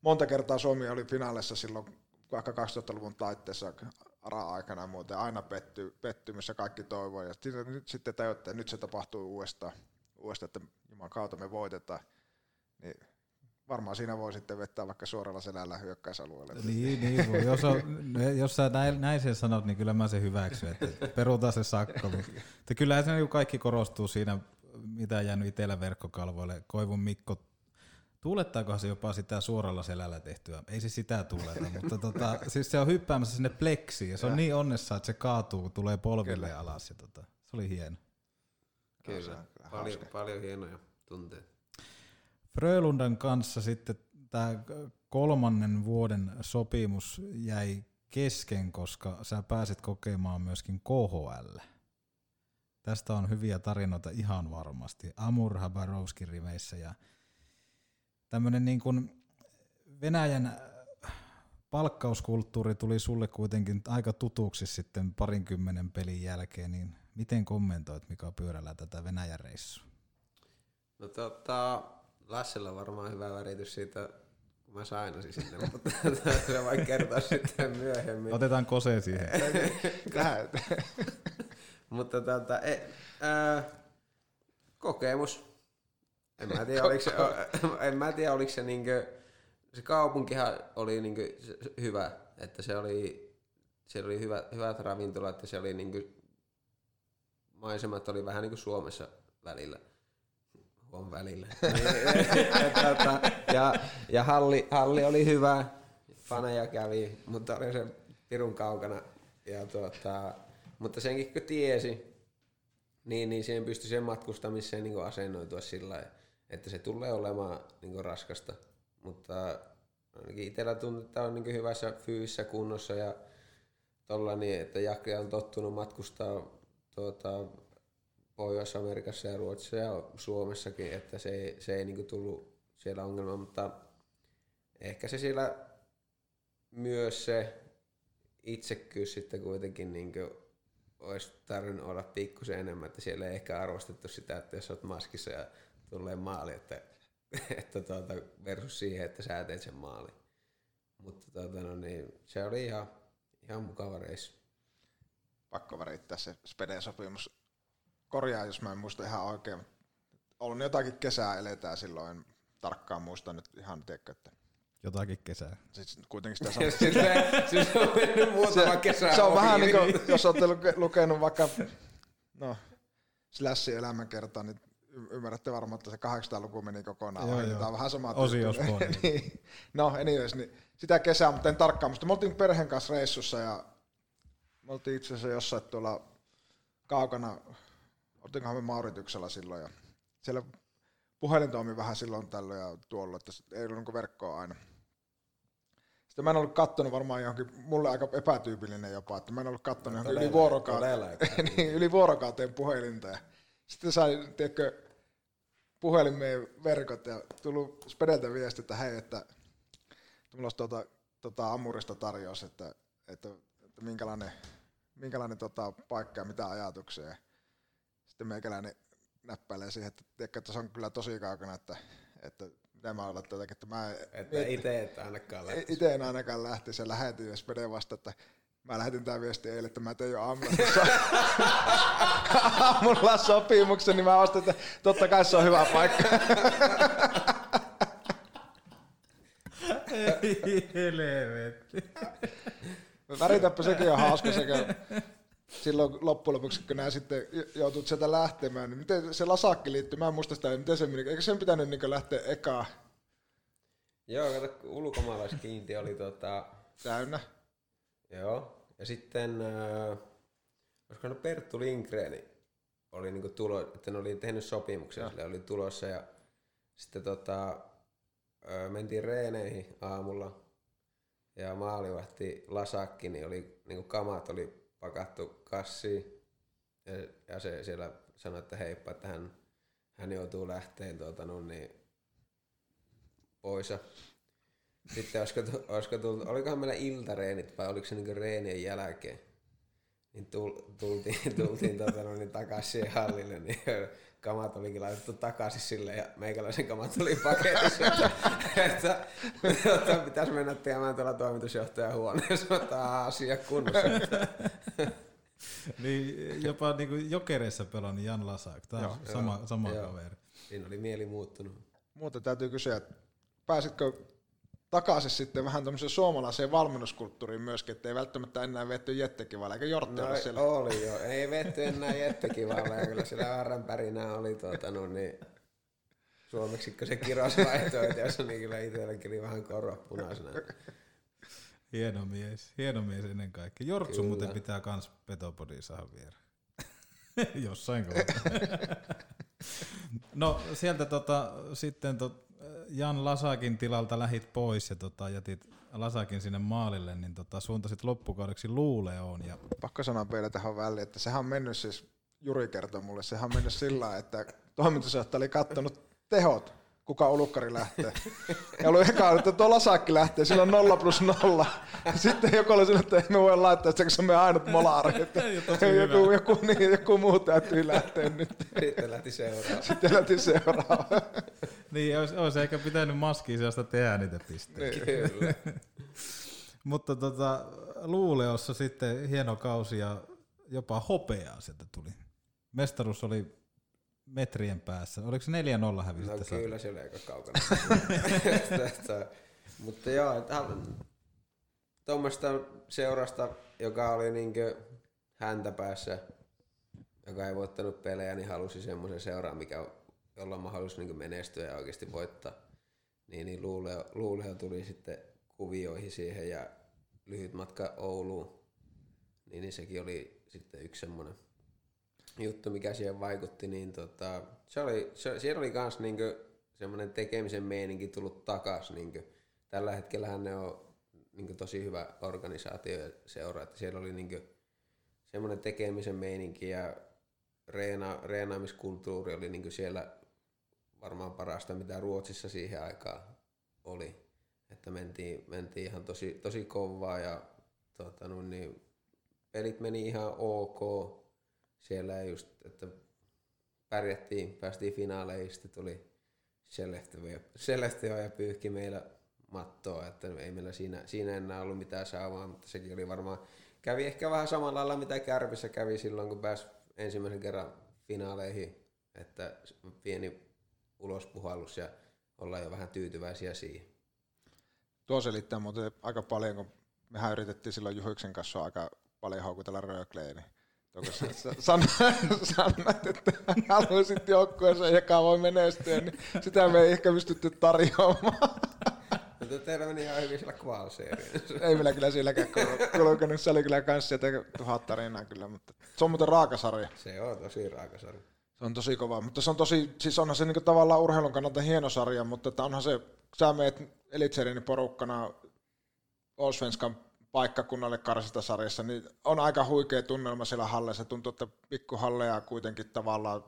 monta kertaa Suomi oli finaalissa silloin vaikka 2000-luvun taitteessa ARA-aikana muuten aina petty, pettymys ja kaikki toivoi. Ja nyt sitten tajutte, että nyt se tapahtuu uudestaan, uudestaan että Jumalan kautta me voitetaan. Niin varmaan siinä voi sitten vettää vaikka suoralla selällä hyökkäysalueelle. Niin, niin voi. Jos, on, jos sä näin, näin sen sanot, niin kyllä mä sen hyväksyn, että perutaan se sakko. Mutta kyllä se kaikki korostuu siinä, mitä jäänyt itsellä verkkokalvoille. Koivun Mikko Tuulettaako se jopa sitä suoralla selällä tehtyä? Ei se sitä tuuleta, mutta tota, siis se on hyppäämässä sinne pleksiin ja se on niin onnessa, että se kaatuu, tulee polville Kyllä. alas. Ja tota, se oli hieno. Kyllä, paljon, paljon hienoja tunteita. Frölundan kanssa sitten tämä kolmannen vuoden sopimus jäi kesken, koska sä pääsit kokemaan myöskin KHL. Tästä on hyviä tarinoita ihan varmasti. Amur Habarovski riveissä ja tämmöinen niin kuin Venäjän palkkauskulttuuri tuli sulle kuitenkin aika tutuksi sitten parinkymmenen pelin jälkeen, niin miten kommentoit Mika Pyörällä tätä Venäjän reissua? No tota, Lassella varmaan hyvä väritys siitä, kun mä sain sinne, mutta se voi kertoa sitten myöhemmin. Otetaan kose siihen. mutta tota, e, ää, kokemus en mä tiedä, oliko se, en mä tiedä, oliko se niinkö, se kaupunkihan oli niinkö hyvä, että se oli, siellä oli hyvä, hyvät ravintolat, että se oli niinkö, maisemat oli vähän niin kuin Suomessa välillä. On välillä. Tota, ja, ja halli, halli, oli hyvä, faneja kävi, mutta oli se pirun kaukana. Ja tuota, mutta senkin kun tiesi, Niin, niin siihen pystyy siihen matkustamiseen niin asennoitua sillä lailla, että se tulee olemaan niin raskasta. Mutta ainakin itsellä tuntuu, että on niin hyvässä fyysisessä kunnossa ja tolla niin, että Jake on tottunut matkustaa tuota, Pohjois-Amerikassa ja Ruotsissa ja Suomessakin, että se ei, se ei niin tullut siellä ongelma, mutta ehkä se siellä myös se itsekkyys sitten kuitenkin niin olisi tarvinnut olla pikkusen enemmän, että siellä ei ehkä arvostettu sitä, että jos olet maskissa ja tulee maali, että, että tuota, versus siihen, että sä teet sen maali. Mutta tuota, no niin, se oli ihan, ihan mukava reissu. Pakko värittää se Spede-sopimus. Korjaa, jos mä en muista ihan oikein. Ollut jotakin kesää eletään silloin, en tarkkaan muista nyt ihan, tiedätkö, että Jotakin kesää. Siis kuitenkin sitä sanoo. siis on mennyt muutama kesä Se on vähän niin kuin, jos olette lukenut vaikka, no, Slashin elämänkertaa, niin ymmärrätte varmaan, että se 800-luku meni kokonaan joo, joo. Tämä on vähän sama Osi niin. No, anyways, niin sitä kesää, mutta en tarkkaan muista. Me oltiin perheen kanssa reissussa ja me oltiin itse asiassa jossain tuolla kaukana, oltiinkohan me Mauritiuksella silloin ja siellä puhelin toimi vähän silloin tällöin ja tuolla, että ei ollut niin verkkoa aina. Sitten mä en ollut kattonut varmaan johonkin, mulle aika epätyypillinen jopa, että mä en ollut kattonut johonkin yli vuorokauteen, niin, yli vuorokauteen puhelinta. Ja sitten sai, tiedätkö, puhelimeen verkot ja tullut Spedeltä viesti, että hei, että mulla olisi tuota, tuota Amurista tarjous, että, että, että minkälainen, minkälainen tota, paikka ja mitä ajatuksia. Sitten meikäläinen näppäilee siihen, että, tiedätkö, että se on kyllä tosi kaukana, että, että mitä mä olen jotenkin, että mä... Että itse et ainakaan lähtisi. Itse en ainakaan lähtisi ja lähetin ja Spede vasta, että mä lähetin tämän viestin eilen, että mä tein jo aamulla, aamulla sopimuksen, niin mä ostin, että totta kai se on hyvä paikka. Ei helvetti. Väritäpä sekin on hauska sekä silloin loppujen lopuksi, kun nämä sitten joutuit sieltä lähtemään, niin miten se lasakki liittyy, mä en muista sitä, miten se meni, eikö sen pitänyt niin lähteä ekaa? Joo, kato, ulkomaalaiskiinti oli tota... Täynnä. Joo, ja sitten, äh, olisiko Perttu Lindgren oli niinku tulo, että ne oli tehnyt sopimuksen, ja. sille oli tulossa ja sitten tota, äh, mentiin reeneihin aamulla ja maalivahti Lasakki, niin oli niinku kamat oli pakattu kassiin ja, ja se siellä sanoi, että heippa, että hän, hän joutuu lähteen tuota, no, niin, pois. Sitten olisiko, olisiko tullut, olikohan meillä iltareenit vai oliko se niin reenien jälkeen? Niin tultiin, tultiin tuota, no, niin takaisin hallille, niin kamat olikin laitettu takaisin sille ja meikäläisen kamat tuli paketissa, että, että, että pitäisi mennä tekemään tuolla toimitusjohtajan huoneessa, ottaa asia kunnossa. niin jopa niin kuin jokereissa pelannut Jan Lasak, tämä on joo, sama, joo, sama joo. kaveri. Siinä oli mieli muuttunut. Muuten täytyy kysyä, että pääsitkö takaisin sitten vähän tämmöiseen suomalaiseen valmennuskulttuuriin myöskin, että ei välttämättä enää vetty jettekivalla, eikä Jortti no, siellä? oli jo, ei vetty enää jettekivalla, ja kyllä siellä värrän pärinää oli tuota, no niin, suomeksi se kiros vaihtoehto, niin kyllä itselläkin oli vähän korvat punaisena. Hieno mies, hieno mies ennen kaikkea. Jortsu kyllä. muuten pitää kans Petopodiin saada vieraan. Jossain kohtaa. no sieltä tota, sitten tot, Jan Lasakin tilalta lähit pois ja tota, jätit Lasakin sinne maalille, niin tota, suuntasit loppukaudeksi Luuleoon. Ja... Pakko sanoa vielä tähän väliin, että sehän on mennyt siis, Juri kertoi mulle, sehän on mennyt sillä että toimitusjohtaja oli kattonut tehot kuka ulukkari lähtee. Ja ollut eka, että tuo lasakki lähtee, sillä on nolla plus nolla. Sitten joku oli sillä, että ei me voi laittaa, että se on meidän ainut molari. Että joku, joku, niin, joku muu täytyy lähteä nyt. Sitten lähti seuraava. Sitten lähti seuraava. niin, olisi, olisi ehkä pitänyt maskiin sellaista tehdä niitä pisteitä. Niin. Kyllä. Mutta tota, Luuleossa sitten hieno kausi ja jopa hopeaa sieltä tuli. Mestaruus oli metrien päässä. Oliko se 4-0 hävisitte? No kyllä se oli aika kaukana. Mutta joo, tuommoista seurasta, joka oli niinkö häntä päässä, joka ei voittanut pelejä, niin halusi semmoisen seuraan, mikä, jolla on mahdollisuus niin menestyä ja oikeasti voittaa. Niin, niin Luuleo, Luuleo tuli sitten kuvioihin siihen ja lyhyt matka Ouluun. Niin, niin sekin oli sitten yksi semmoinen juttu, mikä siihen vaikutti, niin tota, se oli, se, siellä oli kans niinku semmoinen tekemisen meininki tullut takas. Niinku. Tällä hetkellä ne on niinku tosi hyvä organisaatio ja seura, että siellä oli niinku semmoinen tekemisen meininki ja reena, reenaamiskulttuuri oli niinku siellä varmaan parasta, mitä Ruotsissa siihen aikaan oli. Että mentiin, mentiin ihan tosi, tosi kovaa ja tota, niin, pelit meni ihan ok. Siellä just, että pärjättiin, päästiin finaaleihin, sitten tuli Selehtiö ja pyyhki meillä mattoa, että ei meillä siinä, siinä enää ollut mitään saavaa, mutta sekin oli varmaan, kävi ehkä vähän samalla lailla mitä Kärpissä kävi silloin, kun pääsi ensimmäisen kerran finaaleihin, että pieni ulospuhallus ja ollaan jo vähän tyytyväisiä siihen. Tuo selittää muuten aika paljon, kun mehän yritettiin silloin Juhiksen kanssa aika paljon houkutella Röökleen, niin sanoit, että haluaisit joukkueeseen, joka voi menestyä, niin sitä me ei ehkä pystytty tarjoamaan. Mutta teillä meni ihan hyvin sillä Ei meillä kyllä silläkään kulkenut, se oli kyllä kans sieltä tuhat tarinaa kyllä, mutta se on muuten raakasarja. Se on tosi raakasarja. Se on tosi kova, mutta se on tosi, siis onhan se niinku tavallaan urheilun kannalta hieno sarja, mutta että onhan se, sä meet Elitserinin porukkana Allsvenskan paikkakunnalle sarjassa, niin on aika huikea tunnelma siellä halleissa. Tuntuu, että pikkuhalleja kuitenkin tavallaan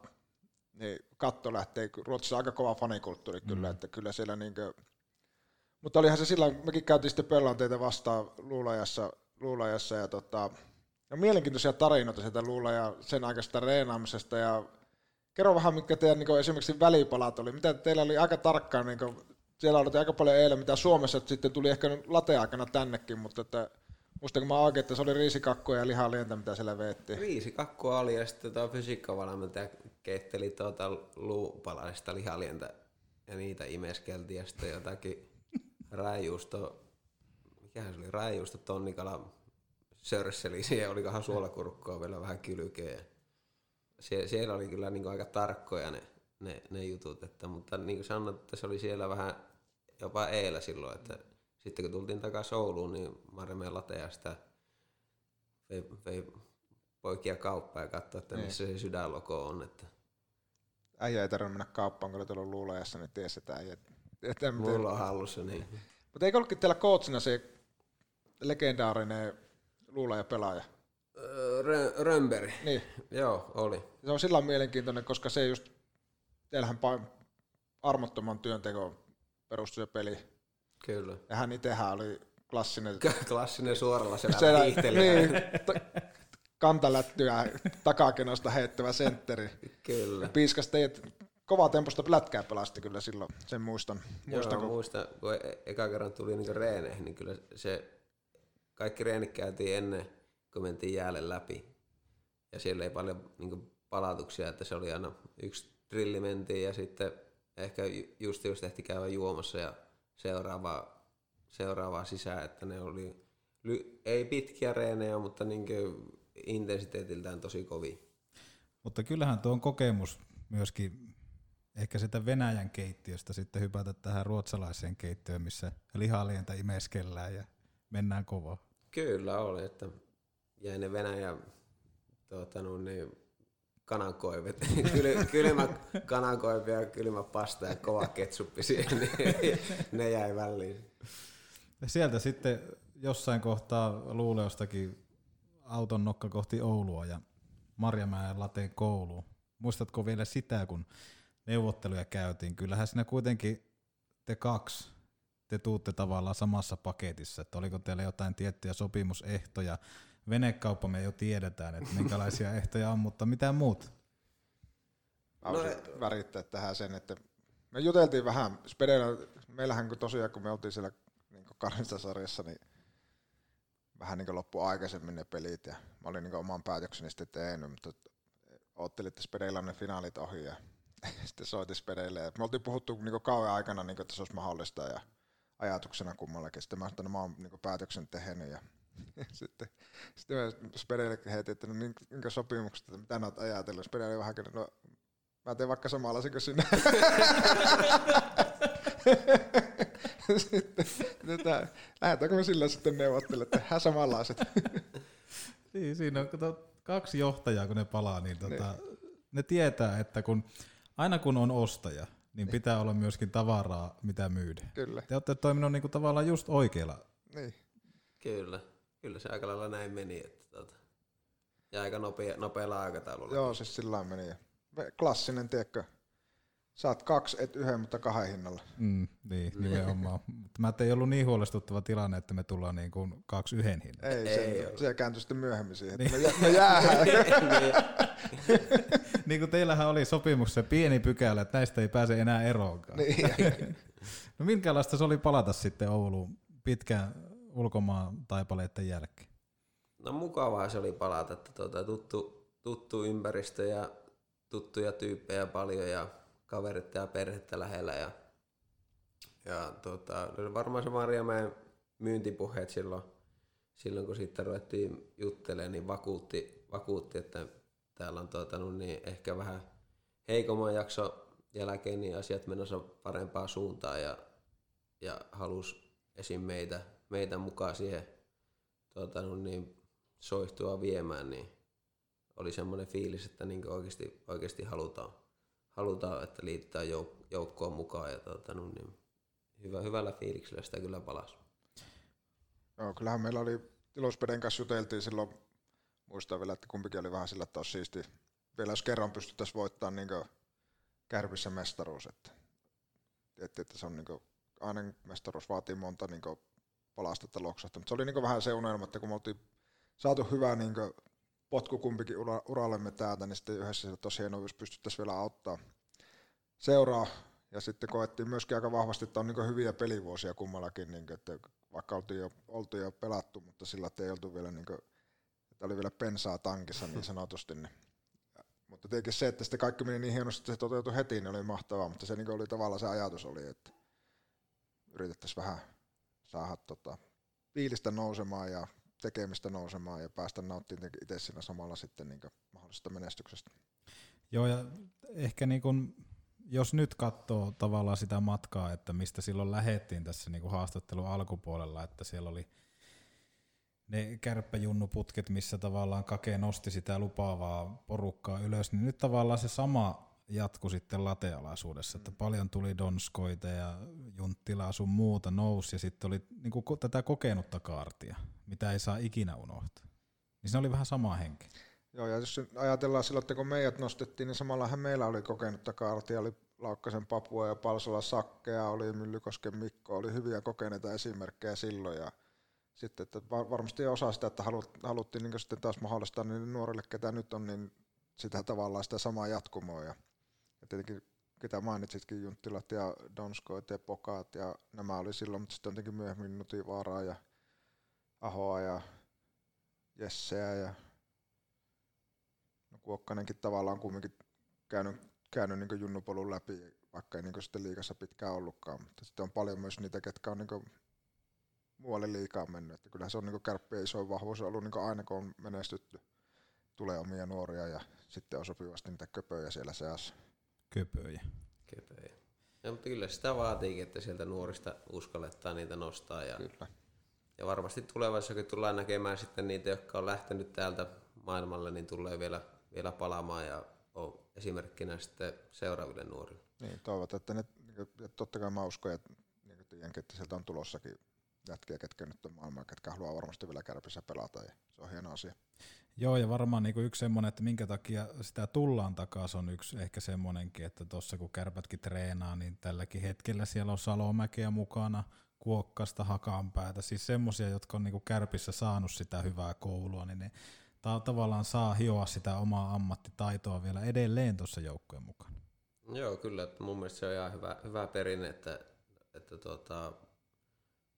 niin katto lähtee, Ruotsissa on aika kova fanikulttuuri kyllä, mm. että kyllä siellä niinkö, mutta olihan se silloin, mekin käytiin sitten Pöllan teitä vastaan Luulajassa, Luulajassa ja tota, ja mielenkiintoisia tarinoita sieltä Luula ja sen aikaisesta reenaamisesta ja kerro vähän, mitkä teidän niin esimerkiksi välipalat oli. Mitä teillä oli aika tarkkaan niin siellä oli aika paljon eilen, mitä Suomessa että sitten tuli ehkä late-aikana tännekin, mutta että Muistanko mä oikein, että se oli riisikakkoa ja lihalientä, mitä siellä veettiin? Riisikakkoa oli ja sitten tuo fysiikkavalmentaja keitteli tuota luupalaista lihalientä ja niitä imeskeltiin ja sitten jotakin räijuusto, mikähän se oli, räijuusto tonnikala sörsseli siihen, olikohan suolakurkkoa vielä vähän kylkeä. Sie- siellä oli kyllä niin aika tarkkoja ne, ne, ne jutut, että, mutta niin kuin sanoin, että se oli siellä vähän jopa eellä silloin, että sitten kun tultiin takaisin Ouluun, niin Maremme Latea sitä vei, vei poikia kauppaa ja katsoi, että niin. missä se sydänloko on. Että. Äijä ei tarvinnut mennä kauppaan, kun oli tullut luulajassa, niin tiesi, että äijä... Että Mulla on hallussa, niin. Mutta eikö ollutkin teillä coachina se legendaarinen luulaja pelaaja? Rö- Römberi. Niin. Joo, oli. Se on sillä mielenkiintoinen, koska se just, teillähän armottoman työnteko perustui se peli Kyllä. Ja hän itsehän oli klassinen... klassinen suoralla selä niin, t- kantalättyä takakenosta heittävä sentteri. Kyllä. Piiskas teidät kovaa temposta plätkää pelasti kyllä silloin, sen muistan. muistan Joo, kun... muistan, kun e- eka kerran tuli niin reeneihin, niin kyllä se, kaikki reenit käytiin ennen, kun mentiin jäälle läpi. Ja siellä ei paljon niin palautuksia, että se oli aina yksi drilli mentiin ja sitten ehkä just just tehtiin käydä juomassa ja seuraavaa, seuraavaa sisään, että ne oli ei pitkiä reenejä, mutta niin intensiteetiltään tosi kovin. Mutta kyllähän tuo on kokemus myöskin ehkä sitä Venäjän keittiöstä sitten hypätä tähän ruotsalaiseen keittiöön, missä lihalientä imeskellään ja mennään kovaa. Kyllä oli, että jäi ne Venäjän tuota, no, niin, kanankoivet, Kyl, kylmä kanankoivi ja kylmä pasta ja kova ketsuppi siihen, niin ne jäi väliin. Ja sieltä sitten jossain kohtaa Luuleostakin auton nokka kohti Oulua ja Marjamäen lateen kouluun. Muistatko vielä sitä, kun neuvotteluja käytiin? Kyllähän siinä kuitenkin te kaksi, te tuutte tavallaan samassa paketissa, että oliko teillä jotain tiettyjä sopimusehtoja, venekauppa me jo tiedetään, että minkälaisia ehtoja on, mutta mitä muut? Mä no, värittää tähän sen, että me juteltiin vähän, Spedellä, meillähän kun tosiaan kun me oltiin siellä niin sarjassa, niin vähän niin loppu aikaisemmin ne pelit ja mä olin niin oman päätökseni sitten tehnyt, mutta oottelin, että Spedeillä ne finaalit ohi ja sitten soitin Spedeille. Me oltiin puhuttu niin kauan aikana, niin kuin, että se olisi mahdollista ja ajatuksena kummallakin. Sitten mä sanoin, että mä oon niin päätöksen tehnyt ja sitten, sitten mä Spedeille heitin, että no minkä sopimukset, että mitä olet ajatellut. Spede oli vähän, no mä teen vaikka samanlaisen kuin sinä. sitten, tätä, lähdetäänkö me sillä sitten neuvottelemaan, että tehdään samanlaiset. niin, siinä on kato, kaksi johtajaa, kun ne palaa, niin, tota, ne tietää, että kun, aina kun on ostaja, niin pitää olla myöskin tavaraa, mitä myydä. Kyllä. Te olette toiminut niinku tavallaan just oikealla. Niin. Kyllä, kyllä se aika lailla näin meni. Että tota, ja aika nopea, nopealla aikataululla. Joo, siis sillä lailla meni. Me- Klassinen, tiedätkö, saat kaksi, et yhden, mutta kahden hinnalla. Mm, niin, nimenomaan. Mutta mä että ei ollut niin huolestuttava tilanne, että me tullaan niin kuin kaksi yhden hinnan. Ei, Ei se, ole. se kääntyi sitten myöhemmin siihen, että Niin. me, jä, me jäähän. niin kuin teillähän oli sopimuksessa pieni pykälä, että näistä ei pääse enää eroonkaan. niin. No minkälaista se oli palata sitten Ouluun pitkän ulkomaan taipaleiden jälkeen? No mukavaa se oli palata, että tuota, tuttu, tuttu ympäristö ja tuttuja tyyppejä paljon ja kaverit ja perhettä lähellä. Ja, ja tuota, varmaan se Marjamäen myyntipuheet silloin, silloin kun sitten ruvettiin juttelemaan, niin vakuutti, vakuutti että täällä on tuota, no niin ehkä vähän heikomman jakso jälkeen niin asiat menossa parempaan suuntaan ja, ja halusi esim. meitä, meitä mukaan siihen tuota, niin, soihtua viemään, niin oli semmoinen fiilis, että niin oikeasti, oikeasti halutaan, halutaan, että liitetään jouk- joukkoon mukaan ja tuota, niin, hyvä, hyvällä fiiliksellä sitä kyllä palasi. Joo, kyllähän meillä oli Tilospeden kanssa juteltiin silloin, muistan vielä, että kumpikin oli vähän sillä, että olisi siisti. Vielä jos kerran pystyttäisiin voittamaan niin kärpissä mestaruus, että tiettiin, että se on niin aina mestaruus vaatii monta niin palastetta mutta se oli niin vähän se unelma, että kun me oltiin saatu hyvä niin potku kumpikin ura, urallemme täältä, niin sitten yhdessä se tosi hienoa, jos pystyttäisiin vielä auttaa seuraa. Ja sitten koettiin myöskin aika vahvasti, että on niin hyviä pelivuosia kummallakin, niin kuin, että vaikka oltiin jo, oltiin jo pelattu, mutta sillä että ei oltu vielä, niin kuin, että oli vielä pensaa tankissa niin sanotusti. Niin. Mutta tietenkin se, että sitten kaikki meni niin hienosti, että se toteutui heti, niin oli mahtavaa, mutta se niin oli tavallaan se ajatus oli, että yritettäisiin vähän saada tota, fiilistä nousemaan ja tekemistä nousemaan ja päästä nauttimaan itse siinä samalla sitten niin mahdollisesta menestyksestä. Joo, ja ehkä niin kun, jos nyt katsoo tavallaan sitä matkaa, että mistä silloin lähettiin tässä niin kuin haastattelun alkupuolella, että siellä oli ne kärppäjunnuputket, missä tavallaan Kake nosti sitä lupaavaa porukkaa ylös, niin nyt tavallaan se sama jatku sitten latealaisuudessa, että paljon tuli Donskoita ja Junttilaa sun muuta nousi ja sitten oli niin kuin tätä kokenutta kaartia, mitä ei saa ikinä unohtaa. Niin se oli vähän sama henki. Joo, ja jos ajatellaan silloin, että kun meidät nostettiin, niin samallahan meillä oli kokenutta kaartia, oli Laukkasen Papua ja Palsola Sakkea, oli Myllykosken Mikko, oli hyviä kokeneita esimerkkejä silloin, ja sitten että varmasti osa sitä, että haluttiin niin sitten taas mahdollistaa niin nuorille, ketä nyt on, niin sitä tavallaan sitä samaa jatkumoa, ja, ja tietenkin ketä mainitsitkin, Junttilat ja Donskoit ja Pokaat, ja nämä oli silloin, mutta sitten jotenkin myöhemmin Nutivaaraa ja Ahoa ja Jesseä ja no Kuokkanenkin tavallaan kumminkin käynyt, käynyt niin junnupolun läpi, vaikka ei niin sitten liikassa pitkään ollutkaan, mutta sitten on paljon myös niitä, ketkä on niin muualle liikaa mennyt, että kyllähän se on niin kärppien iso vahvuus ollut niin aina kun on menestytty, tulee omia nuoria ja sitten on sopivasti niitä köpöjä siellä seassa. Köpöjä. Köpöjä. Ja, mutta kyllä sitä vaatiikin, että sieltä nuorista uskallettaa niitä nostaa. Ja, kyllä. ja varmasti tulevaisuudessakin tullaan näkemään sitten niitä, jotka on lähtenyt täältä maailmalle, niin tulee vielä, vielä palaamaan ja on esimerkkinä sitten seuraaville nuorille. Niin, toivotaan, että ne, ja totta kai mä uskon, että, niin tiedänkin, että sieltä on tulossakin jätkiä, ketkä nyt on maailmaa, ketkä haluaa varmasti vielä kärpissä pelata, ja se on hieno asia. Joo, ja varmaan niin yksi semmoinen, että minkä takia sitä tullaan takaisin, on yksi ehkä semmoinenkin, että tuossa kun kärpätkin treenaa, niin tälläkin hetkellä siellä on Salomäkeä mukana, Kuokkasta, Hakanpäätä, siis semmoisia, jotka on niin kärpissä saanut sitä hyvää koulua, niin ne tavallaan saa hioa sitä omaa ammattitaitoa vielä edelleen tuossa joukkojen mukana. Joo, kyllä. Että mun mielestä se on ihan hyvä, hyvä perinne, että, että tuota,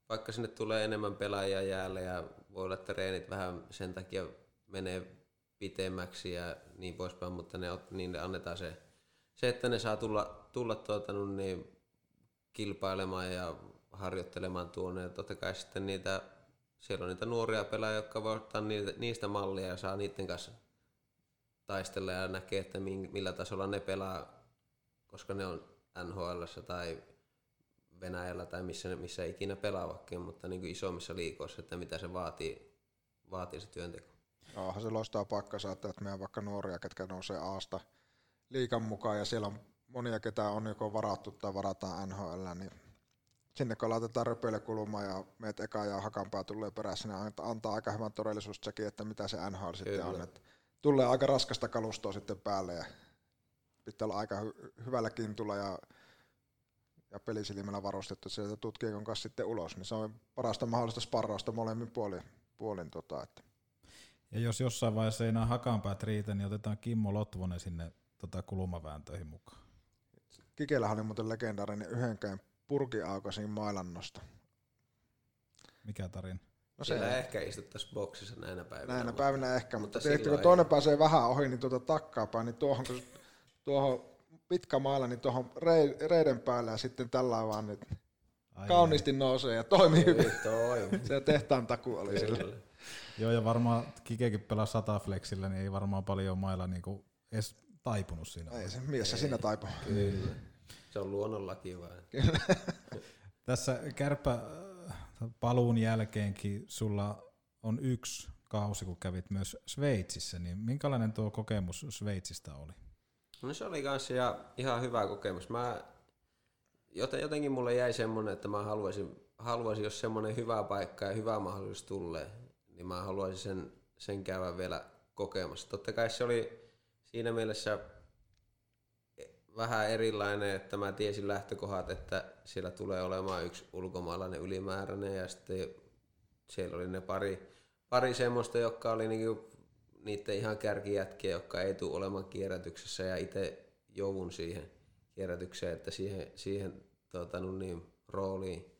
vaikka sinne tulee enemmän pelaajia jäälle ja voi olla, että treenit vähän sen takia menee pitemmäksi ja niin poispäin, mutta ne, niille annetaan se, se, että ne saa tulla, tulla tuota, niin, kilpailemaan ja harjoittelemaan tuonne. Ja totta kai sitten niitä, siellä on niitä nuoria pelaajia, jotka voi ottaa niitä, niistä mallia ja saa niiden kanssa taistella ja näkee, että millä tasolla ne pelaa, koska ne on NHL tai Venäjällä tai missä, missä ikinä pelaavatkin, mutta niin kuin isommissa liikoissa, että mitä se vaatii, vaatii se työnteko. Onhan se loistaa paikkansa, että meidän vaikka nuoria, ketkä nousee Aasta liikan mukaan ja siellä on monia, ketä on joko varattu tai varataan NHL, niin sinne kun laitetaan röpöilykulma ja meet eka ja hakanpää tulee perässä, niin antaa, aika hyvän todellisuustekin, että mitä se NHL sitten Kyllä. on. Että tulee aika raskasta kalustoa sitten päälle ja pitää olla aika hy- hyvällä kintulla ja, ja pelisilmällä varustettu sieltä tutkijan kanssa sitten ulos, niin se on parasta mahdollista sparrausta molemmin puolin. puolin tota, että. Ja jos jossain vaiheessa ei enää hakanpäät riitä, niin otetaan Kimmo Lotvonen sinne tota kulmavääntöihin mukaan. Kikellähän oli muuten legendaarinen yhdenkään purkiaukasin mailannosta. Mikä tarina? No se ehkä istuttaisiin boksissa näinä päivinä. näinä mutta- päivinä ehkä, mutta, mutta mutta tiedätkö, kun toinen pääsee vähän ohi, niin tuota takaapäin, niin tuohon, kun, tuohon pitkä mailla, niin tuohon rei- reiden päälle ja sitten tällä vaan nyt Ai kauniisti nousee ja toimii hyvin. Ei toi. Se tehtaan taku oli sillä. Joo, ja varmaan Kikekin pelaa sataflexillä, niin ei varmaan paljon mailla niinku edes taipunut siinä. Ei se mies se siinä taipuu. Kyllä. Se on luonnonlaki vaan. Tässä kärpä äh, paluun jälkeenkin sulla on yksi kausi, kun kävit myös Sveitsissä, niin minkälainen tuo kokemus Sveitsistä oli? No se oli kans ihan, ihan hyvä kokemus. Mä, joten, jotenkin mulle jäi semmonen, että mä haluaisin, haluaisin, jos semmonen hyvä paikka ja hyvä mahdollisuus tulee, niin mä haluaisin sen, sen käydä vielä kokemassa. Totta kai se oli siinä mielessä vähän erilainen, että mä tiesin lähtökohdat, että siellä tulee olemaan yksi ulkomaalainen ylimääräinen ja sitten siellä oli ne pari, pari semmoista, jotka oli niinku niiden ihan kärkijätkiä, jotka ei tule olemaan kierrätyksessä ja itse joudun siihen kierrätykseen, että siihen, siihen tota, no niin, rooliin.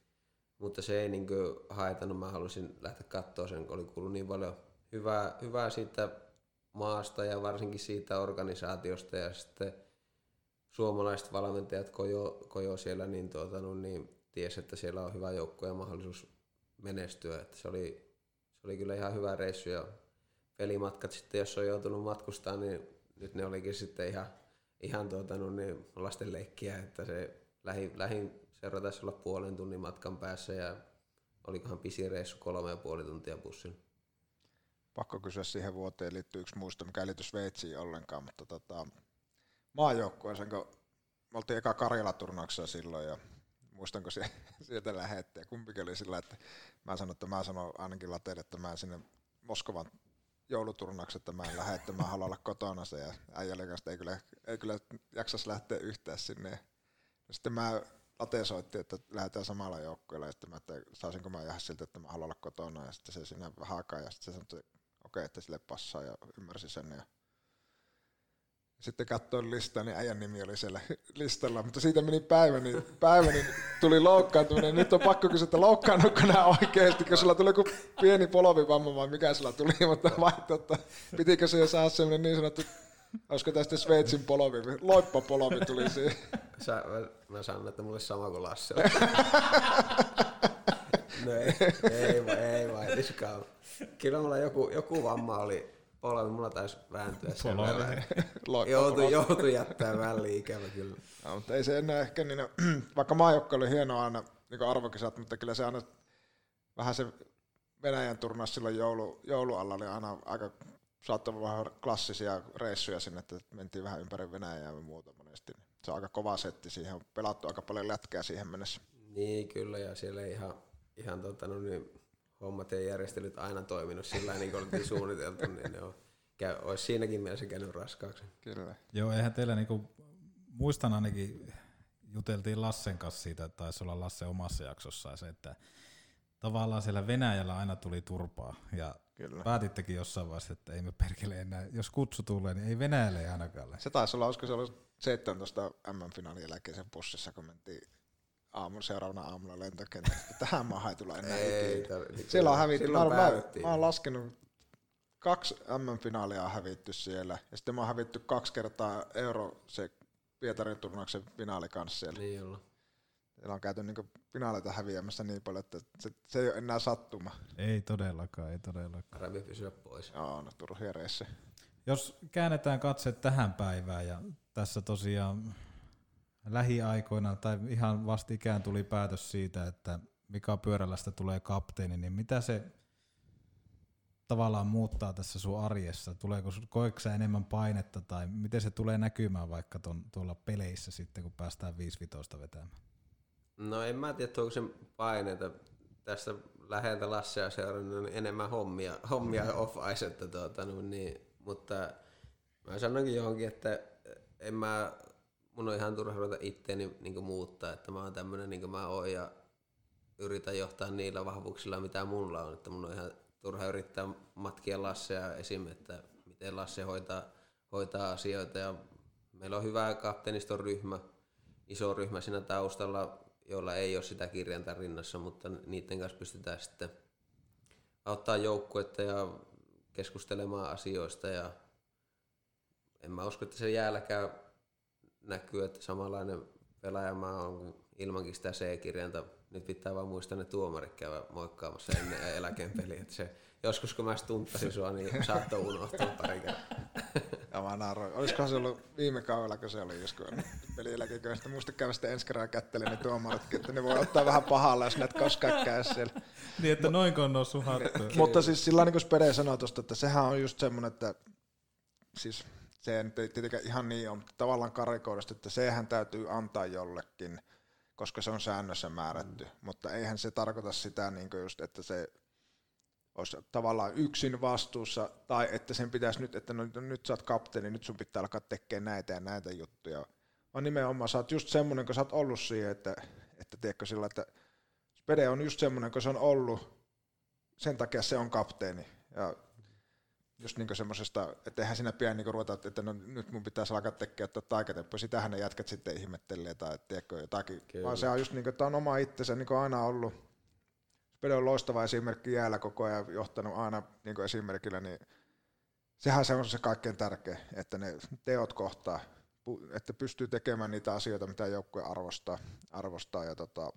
Mutta se ei niin haitannut, mä halusin lähteä katsoa sen, kun oli kuullut niin paljon hyvää, hyvää siitä maasta ja varsinkin siitä organisaatiosta ja sitten suomalaiset valmentajat kojo, kojo siellä, niin, tuota, no, niin tiesi, että siellä on hyvä joukko ja mahdollisuus menestyä. Että se, oli, se oli kyllä ihan hyvä reissu ja pelimatkat sitten, jos on joutunut matkustaa, niin nyt ne olikin sitten ihan, ihan tuota, no, niin lasten leikkiä, että se lähin, lähin seura taisi olla puolen tunnin matkan päässä ja olikohan pisin reissu kolme ja puoli tuntia bussin. Pakko kysyä siihen vuoteen liittyy yksi muisto, mikä liity Sveitsiin ollenkaan, mutta tota, maajoukkueeseen, kun me oltiin eka Karjala-turnauksessa silloin ja muistanko sie- sieltä lähetti ja kumpikin oli sillä, että mä sanoin, että mä sanoin ainakin lateille, että mä sinne Moskovan jouluturnauksen, että mä en lähde, että mä haluan olla kotona se ja äijälle kanssa ei kyllä, ei kyllä jaksas lähteä yhtään sinne. Ja sitten mä Late soitti, että lähdetään samalla joukkueella, ja sitten mä, että saisinko mä jäädä siltä, että mä haluan olla kotona, ja sitten se siinä vähän aikaa, ja sitten se sanoi, että okei, että sille passaa, ja ymmärsi sen, ja sitten katsoin listaa, niin äijän nimi oli siellä listalla, mutta siitä meni päivä, niin, päivä, niin tuli loukkaantuminen. Nyt on pakko kysyä, että loukkaannutko nämä oikeasti, kun sulla tuli joku pieni polovivamma vai mikä sulla tuli, mutta vaihto, että pitikö se saada semmoinen niin sanottu, olisiko tästä Sveitsin polovi, loippapolovi tuli siihen. Sä, mä, mä sanon, että mulle sama kuin Lasse. no ei, ei, vai- ei vaitiskaan. Kyllä mulla joku, joku vamma oli polvi, mulla taisi vääntyä sen verran. Joutui, joutui jättää väliin ikävä kyllä. No, mutta ei se enää ehkä niin, vaikka maajoukko oli hieno aina niin arvokisat, mutta kyllä se aina vähän se Venäjän turnaus silloin joulu, joulualla oli aina aika saattoi olla vähän klassisia reissuja sinne, että mentiin vähän ympäri Venäjää ja muuta monesti. Se on aika kova setti siihen, on pelattu aika paljon lätkää siihen mennessä. Niin kyllä, ja siellä ei ihan, ihan tota, no niin, hommat ja järjestelyt aina toiminut sillä niin kuin oltiin suunniteltu, niin ne on, käy, olisi siinäkin mielessä käynyt raskaaksi. Kyllä. Joo, eihän teillä niinku, muistan ainakin, juteltiin Lassen kanssa siitä, että taisi olla Lasse omassa jaksossaan se, että tavallaan siellä Venäjällä aina tuli turpaa ja Kyllä. päätittekin jossain vaiheessa, että ei me perkele enää, jos kutsu tulee, niin ei Venäjälle ei ainakaan lähde. Se taisi olla, olisiko se ollut 17 MM-finaalin jälkeen sen bussissa, kun mentiin aamun, seuraavana aamulla lentokentälle. että Tähän maahan ei tule enää Ei, ikinä. Siellä on hävitty. Mä, mä, mä oon laskenut kaksi MM-finaalia on hävitty siellä. Ja sitten mä oon hävitty kaksi kertaa euro se Pietarin turnauksen finaali kanssa siellä. Niin. Siellä on käyty niin finaaleita häviämässä niin paljon, että se, se ei ole enää sattuma. Ei todellakaan, ei todellakaan. Parempi pysyä pois. Joo, no turhia reissejä. Jos käännetään katse tähän päivään ja tässä tosiaan lähiaikoina tai ihan vastikään tuli päätös siitä, että Mika Pyörälästä tulee kapteeni, niin mitä se tavallaan muuttaa tässä sun arjessa? Tuleeko, koetko sä enemmän painetta tai miten se tulee näkymään vaikka ton, tuolla peleissä sitten, kun päästään 5-5 vetämään? No en mä tiedä, onko se paineita. Tästä läheltä Lassea seurannut niin enemmän hommia, hommia off-ice, että tuota, no niin, mutta mä sanoinkin johonkin, että en mä, mun on ihan turha ruveta itteeni niin muuttaa, että mä oon tämmönen niin kuin mä oon ja yritän johtaa niillä vahvuuksilla, mitä mulla on, että mun on ihan turha yrittää matkia Lassea esim. että miten Lasse hoitaa, hoitaa asioita. Ja meillä on hyvä kapteeniston ryhmä, iso ryhmä siinä taustalla, joilla ei ole sitä kirjainta rinnassa, mutta niiden kanssa pystytään sitten auttaa joukkuetta ja keskustelemaan asioista ja en mä usko, että se jäälläkään näkyy, että samanlainen pelaaja mä kuin ilmankin sitä C-kirjainta. Nyt pitää vaan muistaa ne tuomarit käydä moikkaamassa ennen eläkeen peliä. Että se, joskus kun mä tuntasin sua, niin saattoi unohtua pari kertaa. Ja mä naroin. Olisikohan se ollut viime kaudella, kun se oli joskus pelieläkekö. Sitten muista käydä sitten ensi kerran kättelen ne tuomaritkin, että ne voi ottaa vähän pahalla, jos näet koskaan käy siellä. Niin, että noin on noussut hattuun. Mutta siis sillä niin kuin Spede sanoi tuosta, että sehän on just semmoinen, että siis se ei nyt tietenkään ihan niin on, mutta tavallaan karikoidusta, että sehän täytyy antaa jollekin, koska se on säännössä määrätty, mm. mutta eihän se tarkoita sitä, niin just, että se olisi tavallaan yksin vastuussa, tai että sen pitäisi nyt, että no, nyt sä oot kapteeni, nyt sun pitää alkaa tekemään näitä ja näitä juttuja, vaan nimenomaan sä oot just semmoinen, kun sä oot ollut siihen, että, että tiedätkö sillä, että Spede on just semmoinen, kun se on ollut, sen takia se on kapteeni, ja just niin semmoisesta, että eihän siinä pian niin ruveta, että no, nyt mun pitäisi alkaa tekemään että taikatemppu, sitähän ne jätkät sitten ihmettelee tai tiedätkö, jotakin, Kyllä. vaan se on just niin kuin, että on oma itsensä niin aina ollut. Spede on loistava esimerkki jäällä koko ajan johtanut aina niin esimerkillä, niin sehän se on se kaikkein tärkein, että ne teot kohtaa, että pystyy tekemään niitä asioita, mitä joukkue arvostaa, arvostaa ja tota,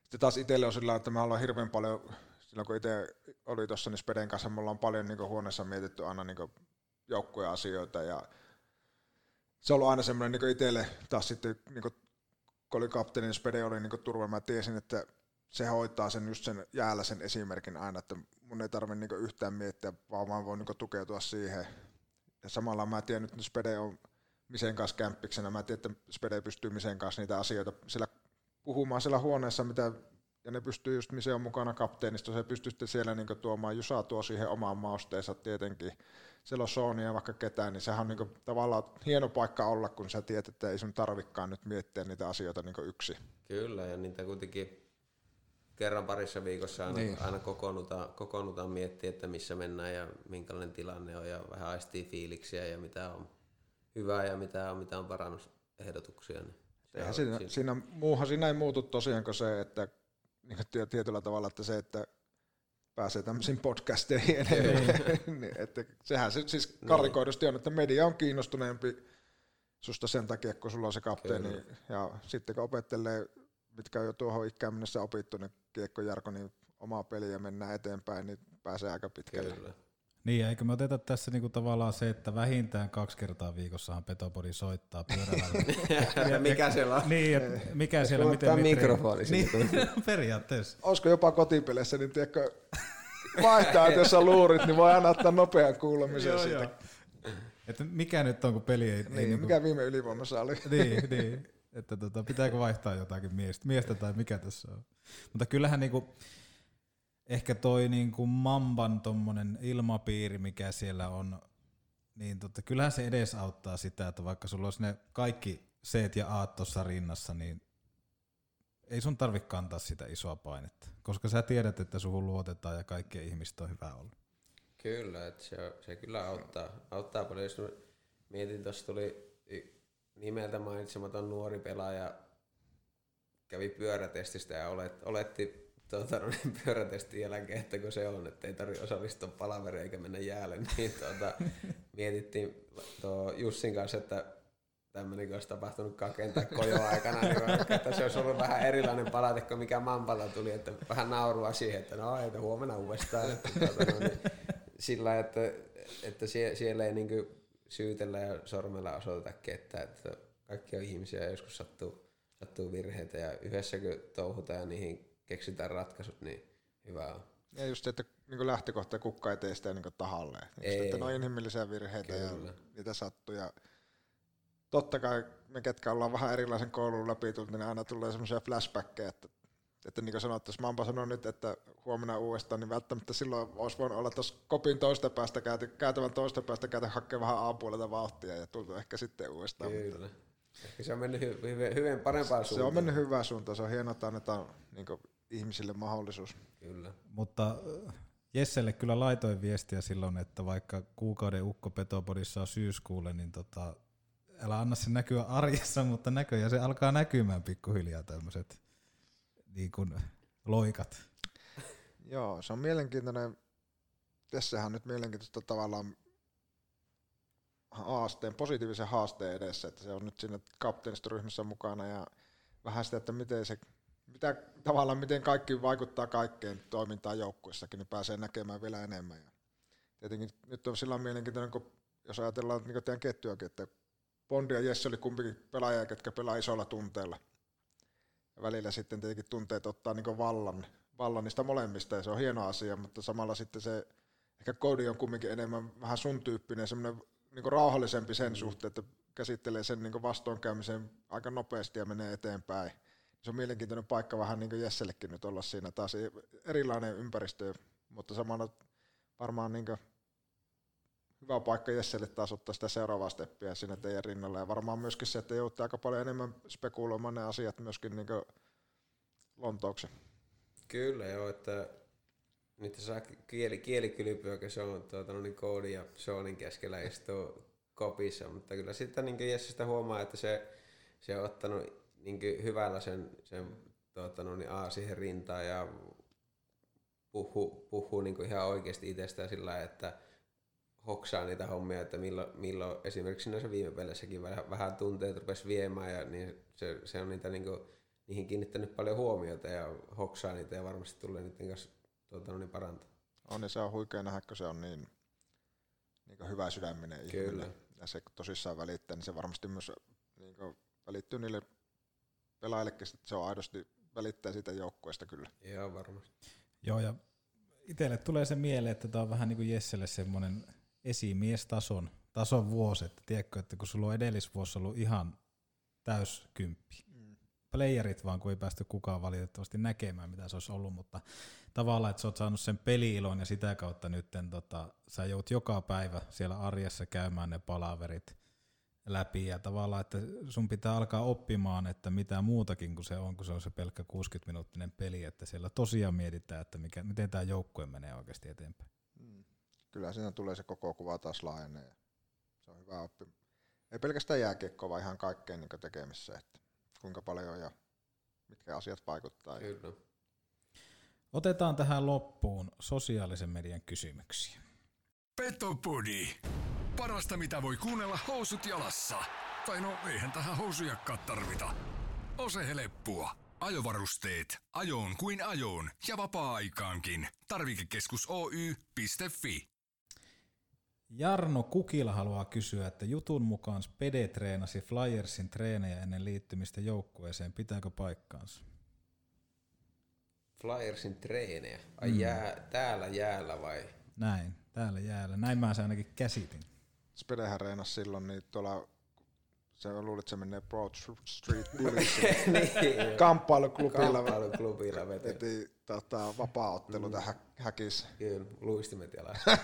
sitten taas itselle on sillä että mä haluan hirveän paljon silloin kun itse oli tuossa niin Speden kanssa, me ollaan paljon niin huoneessa mietitty aina niin joukkueen asioita ja se on ollut aina semmoinen niin itselle taas sitten, niin kuin, kun oli kapteeni, niin Spede oli niin turva, mä tiesin, että se hoitaa sen just sen jäällä sen esimerkin aina, että mun ei tarvitse niin yhtään miettiä, vaan vaan voi niin tukeutua siihen. Ja samalla mä tiedän että Spede on Misen kanssa kämppiksenä, mä tiedän, että Spede pystyy Misen kanssa niitä asioita sillä puhumaan siellä huoneessa, mitä ja ne pystyy just, missä on mukana kapteenista, se pystyy sitten siellä niin tuomaan, Jusa tuo siihen omaan mausteensa tietenkin, siellä on Sonia vaikka ketään, niin sehän on niin tavallaan hieno paikka olla, kun sä tiedät, että ei sun tarvikkaan nyt miettiä niitä asioita niin yksi. Kyllä, ja niitä kuitenkin kerran parissa viikossa aina, niin. aina kokoonnutaan, kokoonnutaan miettiä, että missä mennään ja minkälainen tilanne on, ja vähän aistii fiiliksiä ja mitä on hyvää ja mitä on, mitä on parannusehdotuksia. Niin Eihän siinä, siinä, siinä, muuhan siinä ei muutu tosiaan kuin se, että niin tietyllä tavalla, että se, että pääsee tämmöisiin podcasteihin enemmän. niin, että sehän se siis niin. karikoidusti on, että media on kiinnostuneempi susta sen takia, kun sulla on se kapteeni. Kyllä. Ja sitten kun opettelee, mitkä on jo tuohon ikään mennessä opittu, niin kiekko Jarko, niin omaa peliä mennään eteenpäin, niin pääsee aika pitkälle. Kyllä. Niin, eikö me oteta tässä niinku tavallaan se, että vähintään kaksi kertaa viikossahan Petopodi soittaa pyörällä. ja mikä siellä on? Niin, että mikä siellä, miten mikrofoni. Niin, periaatteessa. Olisiko jopa kotipeleissä, niin tiedätkö, vaihtaa, että jos on luurit, niin voi aina ottaa nopean kuulumisen joo, siitä. Joo. Että mikä nyt on, kun peli ei... Niin, ei niinku... mikä viime ylivoimassa oli. niin, niin. Että tota, pitääkö vaihtaa jotakin miestä, miestä tai mikä tässä on. Mutta kyllähän niinku, ehkä toi niin kuin Mamban tommonen ilmapiiri, mikä siellä on, niin totta, kyllähän se edesauttaa sitä, että vaikka sulla olisi ne kaikki C ja A tuossa rinnassa, niin ei sun tarvi kantaa sitä isoa painetta, koska sä tiedät, että suhun luotetaan ja kaikkien ihmistä on hyvä olla. Kyllä, että se, se kyllä auttaa, auttaa paljon. Jos mietin, tuossa tuli nimeltä mainitsematon nuori pelaaja, kävi pyörätestistä ja olet, oletti tuota, no niin pyörätestin jälkeen, että kun se on, että ei tarvitse osallistua palaveriin eikä mennä jäälle, niin tuota, mietittiin tuo Jussin kanssa, että tämmöinen, olisi tapahtunut kaken tai kojo aikana, niin vaikka, että se olisi ollut vähän erilainen palate kuin mikä Mampalla tuli, että vähän naurua siihen, että no että huomenna uudestaan. Että, tuota, no, niin, sillä että, että sie, siellä ei niin syytellä ja sormella osoiteta ketään, että kaikki on ihmisiä ja joskus sattuu, sattuu virheitä ja yhdessä kun touhutaan ja niihin keksitään ratkaisut, niin hyvä on. Ja just, että niin lähtökohta kukka ei tee sitä niin tahalleen. Niin Ei. Sitten ne on inhimillisiä virheitä Kyllä. ja niitä sattuu. Ja totta kai me, ketkä ollaan vähän erilaisen koulun läpi tullut, niin aina tulee semmoisia flashbackkejä, että, että niin kuin sanottu, jos Mampa sanoo nyt, että huomenna uudestaan, niin välttämättä silloin olisi voinut olla tuossa kopin toista päästä, käyty, käytävän toista päästä, käytä hakea vähän aapuolelta vauhtia ja tultu ehkä sitten uudestaan. Kyllä. Ehkä se on mennyt hy- hyvin, hyvin parempaan Se suuntaan. on mennyt hyvään suuntaan, se on hienoa, että annetaan niin ihmisille mahdollisuus. Kyllä. Mutta äh, Jesselle kyllä laitoin viestiä silloin, että vaikka kuukauden ukko Petopodissa on syyskuulle, niin tota, älä anna se näkyä arjessa, mutta näköjään se alkaa näkymään pikkuhiljaa tämmöiset niin kuin loikat. Joo, se on mielenkiintoinen. Tässähän nyt mielenkiintoista tavallaan haasteen, positiivisen haasteen edessä, että se on nyt siinä kapteenistoryhmässä mukana ja vähän sitä, että miten se, mitä, tavallaan miten kaikki vaikuttaa kaikkeen toimintaan joukkuessakin, niin pääsee näkemään vielä enemmän. Ja tietenkin nyt on sillä mielenkiintoinen, kun jos ajatellaan niin teidän ketjuakin, että Bondi ja Jesse oli kumpikin pelaajia, ketkä pelaa isolla tunteella. Ja välillä sitten tietenkin tunteet ottaa niin vallan, vallan niistä molemmista ja se on hieno asia, mutta samalla sitten se, ehkä Cody on kumminkin enemmän vähän sun tyyppinen, semmoinen niin rauhallisempi sen mm. suhteen, että käsittelee sen niin vastoinkäymisen aika nopeasti ja menee eteenpäin. Se on mielenkiintoinen paikka vähän niin kuin Jessellekin nyt olla siinä taas erilainen ympäristö, mutta samalla varmaan niin hyvä paikka Jesselle taas ottaa sitä seuraavaa steppiä siinä teidän rinnalla. Ja varmaan myöskin se, että joutuu aika paljon enemmän spekuloimaan ne asiat myöskin niin Lontouksen. Kyllä joo, että nyt saa kieli, kielikylpyä, se on tuota, no niin Koodi ja Seanin keskellä istuu kopissa, mutta kyllä sitten niin Jessestä huomaa, että se, se on ottanut niin hyvällä sen, sen tuota, no niin A siihen rintaan ja puhuu, puhuu niin ihan oikeasti itsestään sillä että hoksaa niitä hommia, että milloin, milloin esimerkiksi näissä viime peleissäkin vähän, vähän tunteet rupesi viemään ja niin se, se on niitä niin kuin, niihin kiinnittänyt paljon huomiota ja hoksaa niitä ja varmasti tulee niiden kanssa tuota, no niin parantaa. On ja se on huikea nähdä, kun se on niin, niin hyvä sydäminen Kyllä. ihminen ja se tosissaan välittää, niin se varmasti myös niin välittyy niille pelaajillekin, että se on aidosti välittää siitä joukkueesta kyllä. Joo, varmasti. Joo, ja itselle tulee se mieleen, että tämä on vähän niin kuin Jesselle semmoinen esimiestason tason vuosi, että tiedätkö, että kun sulla on edellisvuosi ollut ihan täyskymppi, mm. playerit vaan, kun ei päästy kukaan valitettavasti näkemään, mitä se olisi ollut, mutta tavallaan, että sä oot saanut sen peliilon ja sitä kautta nyt tota, sä joudut joka päivä siellä arjessa käymään ne palaverit läpi ja tavallaan, että sun pitää alkaa oppimaan, että mitä muutakin kuin se on, kun se on se pelkkä 60-minuuttinen peli, että siellä tosiaan mietitään, että mikä, miten tämä joukkue menee oikeasti eteenpäin. Kyllä siinä tulee se koko kuva taas laajenee. Se on hyvä oppi. Ei pelkästään jääkiekkoa, vaan ihan kaikkeen niin tekemissä, että kuinka paljon ja mitkä asiat vaikuttaa. Kyllä. Otetaan tähän loppuun sosiaalisen median kysymyksiä. Petopodi. Parasta mitä voi kuunnella housut jalassa. Tai no eihän tähän housujakkaa tarvita. Ose heleppua. Ajovarusteet. Ajoon kuin ajoon ja vapaa-aikaankin. Tarvikekeskus Oy.fi. Jarno Kukila haluaa kysyä, että jutun mukaan Spede treenasi Flyersin treenejä ennen liittymistä joukkueeseen. Pitääkö paikkaansa? Flyersin treenejä? Ai mm. jää, täällä jäällä vai? Näin, täällä jäällä. Näin mä se ainakin käsitin. Spedehän reenasi silloin niin tuolla se luulit, että se menee Broad Street Bullies. niin, Kamppailuklubilla. Kamppailuklubilla veti. veti tota, vapaa-ottelu mm. tähän häkissä. Kyllä, luistimet jalassa.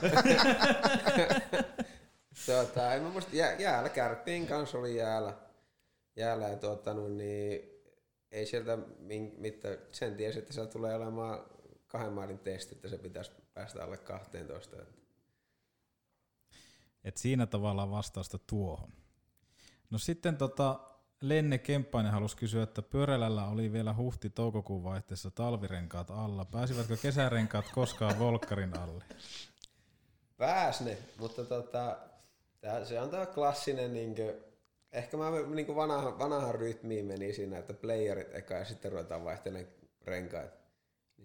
tuota, en mä muista, jää, jäällä, kärppien kanssa oli jäällä. Jäällä ja tuota, no, niin, ei sieltä mitään, sen tiesi, että se tulee olemaan kahden maalin testi, että se pitäisi päästä alle 12. Et siinä tavallaan vastausta tuohon. No sitten tota, Lenne Kemppainen halusi kysyä, että pyörälällä oli vielä huhti-toukokuun vaihteessa talvirenkaat alla. Pääsivätkö kesärenkaat koskaan Volkkarin alle? Pääs ne, mutta tota, tää, se on tämä klassinen, niinkö, ehkä mä niinku vanha, vanhaan rytmiin meni siinä, että playerit eka ja sitten ruvetaan vaihtelemaan renkaita.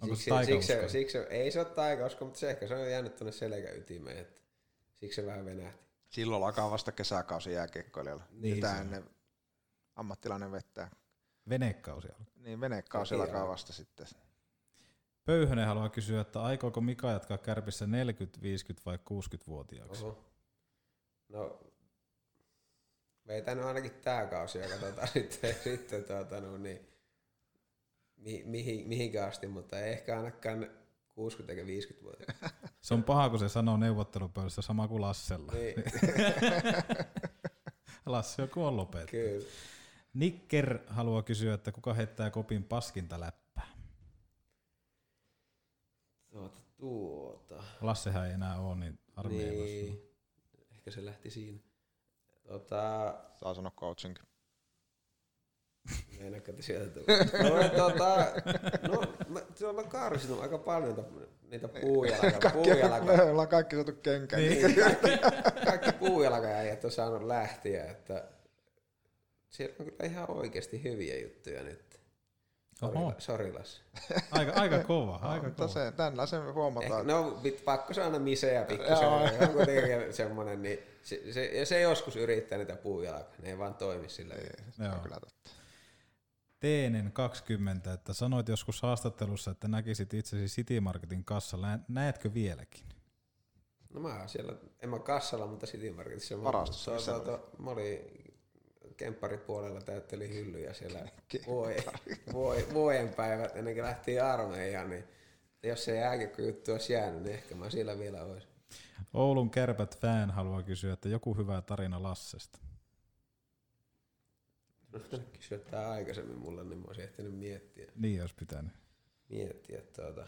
Onko siksi, se siksi, siksi, ei se ole taikausko, mutta se ehkä se on jäänyt tuonne selkäytimeen, että siksi se vähän venähti. Silloin alkaa vasta kesäkausi jääkiekkoilijalla. Niin Mitä ennen ammattilainen vettää. Venekausi alkaa. Niin, venekausi alkaa vasta sitten. Pöyhönen haluaa kysyä, että aikooko Mika jatkaa kärpissä 40, 50 vai 60-vuotiaaksi? Oho. No, veitän nyt ainakin tää kausi ja katsotaan sitten, sitten tuota, no, niin, mi, mihin, mihinkä asti, mutta ei ehkä ainakaan 60 eikä 50 vuotta. Se on paha, kun se sanoo neuvottelupöydässä sama kuin Lassella. Niin. Lassi joku on lopettu. Kyllä. Nicker haluaa kysyä, että kuka heittää kopin paskinta läppää. Tuota, tuota. Lassehän ei enää ole, niin sanoa. Niin. Ehkä se lähti siinä. Tota, Saa sanoa coaching. Meinaatko, että sieltä tulee? No, tota, no mä, se on karsinut aika paljon niitä, puujalaka, puujalaka, Me ollaan kaikki saatu kenkään. niin, kaikki, kaikki puujalkaäijät on saanut lähtiä, että siellä on kyllä ihan oikeasti hyviä juttuja nyt. Oho. sori Lassi. Aika, aika kova, aika Mutta kova. se, tällä se Ehkä, huomataan. no pit, pakko saada miseä pikkusen. Kuitenkin semmonen, niin se, se, ja se joskus yrittää niitä puujalkaa, ne ei vaan toimi sillä. Se Joo. on kyllä totta. Teenen 20, että sanoit joskus haastattelussa, että näkisit itsesi City Marketin kassalla. Nä- Näetkö vieläkin? No mä siellä, en mä kassalla, mutta City Marketissa. Mä- Varastossa, to- to- Mä olin kempparipuolella, täyttelin hyllyjä siellä voi, voi, vuoden päivät ennen kuin lähtiin armeijaan, niin jos se jääkiekko-juttu olisi jäänyt, niin ehkä mä siellä vielä olisi. Oulun kärpät fan haluaa kysyä, että joku hyvä tarina Lassesta. Kysyä tää aikaisemmin mulle, niin mä olisin ehtinyt miettiä. Niin olisi pitänyt. miettiä tuota.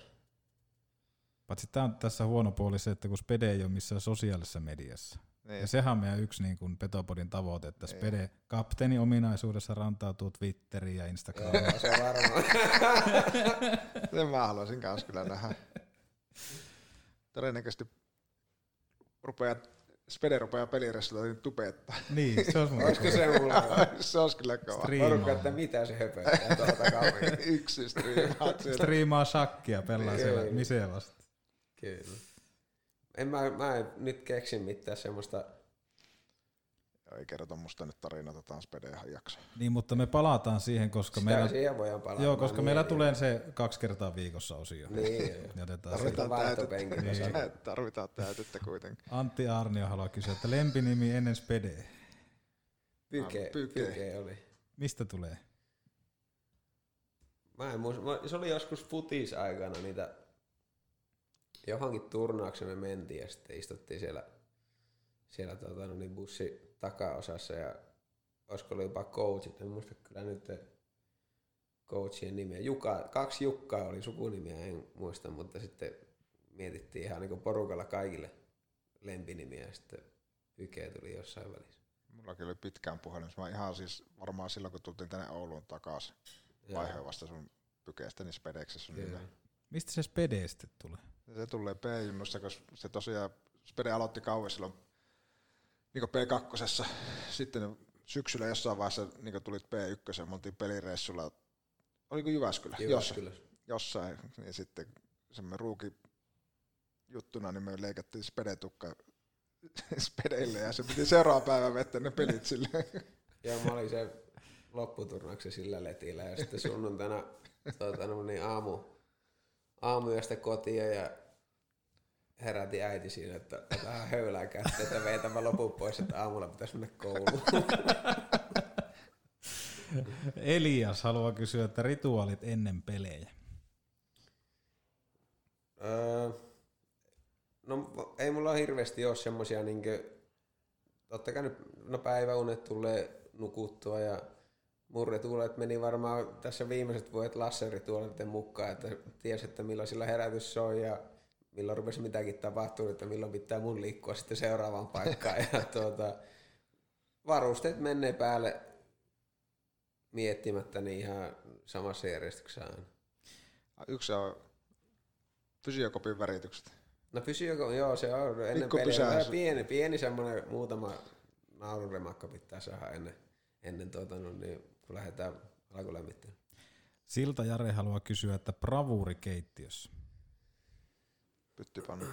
Paitsi tämä on tässä huono puoli se, että kun Spede ei ole missään sosiaalisessa mediassa. Niin. Ja sehän on meidän yksi niin kuin Petopodin tavoite, että Spede kapteeni ominaisuudessa rantautuu Twitteriin ja Instagramiin. Joo, se on varmaan. Sen mä haluaisin kans kyllä nähdä. Todennäköisesti rupeaa, Spede rupeaa pelireissulla niin tupettaa. niin, se olisi muuten Olisiko se mulla? se olisi kyllä kova. Striimaa. Porukka, että mitä se höpöttää tuolta kaupungin. Yksi striimaat siellä. Striimaa shakkia, pelaa Kyllä. siellä miseen vasta. Kyllä. En mä, mä en nyt keksi mitään semmoista. Ei kerrota musta nyt tarinaa, otetaan Spede ihan jakso. Niin, mutta me palataan siihen, koska Sitä meillä, siihen voidaan palata. joo, koska niin, meillä niin. tulee se kaksi kertaa viikossa osio. Niin, se. Tarvitaan täytettä. Niin. Tarvitaan täytettä kuitenkin. Antti Arnio haluaa kysyä, että lempinimi ennen Spede. Pyke, Pyke. pyke oli. Mistä tulee? Mä en muista, se oli joskus futis aikana niitä, johonkin turnaukseen me mentiin ja sitten istuttiin siellä, siellä tota, no niin bussi takaosassa ja olisiko ollut jopa coachit, en muista kyllä nyt coachien nimiä. Juka, kaksi Jukkaa oli sukunimiä, en muista, mutta sitten mietittiin ihan niin porukalla kaikille lempinimiä ja sitten Pyke tuli jossain välissä. Mullakin oli pitkään puhelin. Mä ihan siis varmaan silloin, kun tultiin tänne Ouluun takaisin, Joo. vaihoin vasta sun pykeestä, niin Spedeksi sun nimi. Mistä se Spede sitten tulee? Se tulee P-junnussa, koska se tosiaan, Spede aloitti kauan silloin niin P2. Sitten syksyllä jossain vaiheessa niin tulit P1, me oltiin pelireissulla, oliko Jyväskylä? Jyväskylä. Jossain, jossain, niin sitten semmoinen ruuki juttuna, niin me leikattiin Spede-tukka Spedeille ja se piti seuraava päivä vettä ne pelit silleen. Joo, mä olin se lopputurnauksen sillä letillä ja sitten sunnuntaina tuota, no niin aamu, aamuyöstä kotiin ja herätin äiti siinä, että vähän höylää kättä, että veitämä lopun pois, että aamulla pitäisi mennä kouluun. Elias haluaa kysyä, että rituaalit ennen pelejä. Öö, no ei mulla hirveästi ole semmosia niinkö, totta kai nyt, no päiväunet tulee nukuttua ja mun rituaalit meni varmaan tässä viimeiset vuodet Lassen rituaaliten mukaan, että ties, että milloin sillä herätys soi ja milloin rupesi mitäkin tapahtuu, että milloin pitää mun liikkua sitten seuraavaan paikkaan. Ja tuota, varusteet menee päälle miettimättä niin ihan samassa järjestyksessä aina. Yksi on fysiokopin väritykset. No fysioko, joo, se on ennen Pikku peliä. Vähän Pieni, pieni semmoinen muutama naururemakka pitää saada ennen, ennen tuota, no, niin, kun lähdetään alkulämmittämään. Silta Jare haluaa kysyä, että bravuuri keittiössä. Pyttipannu.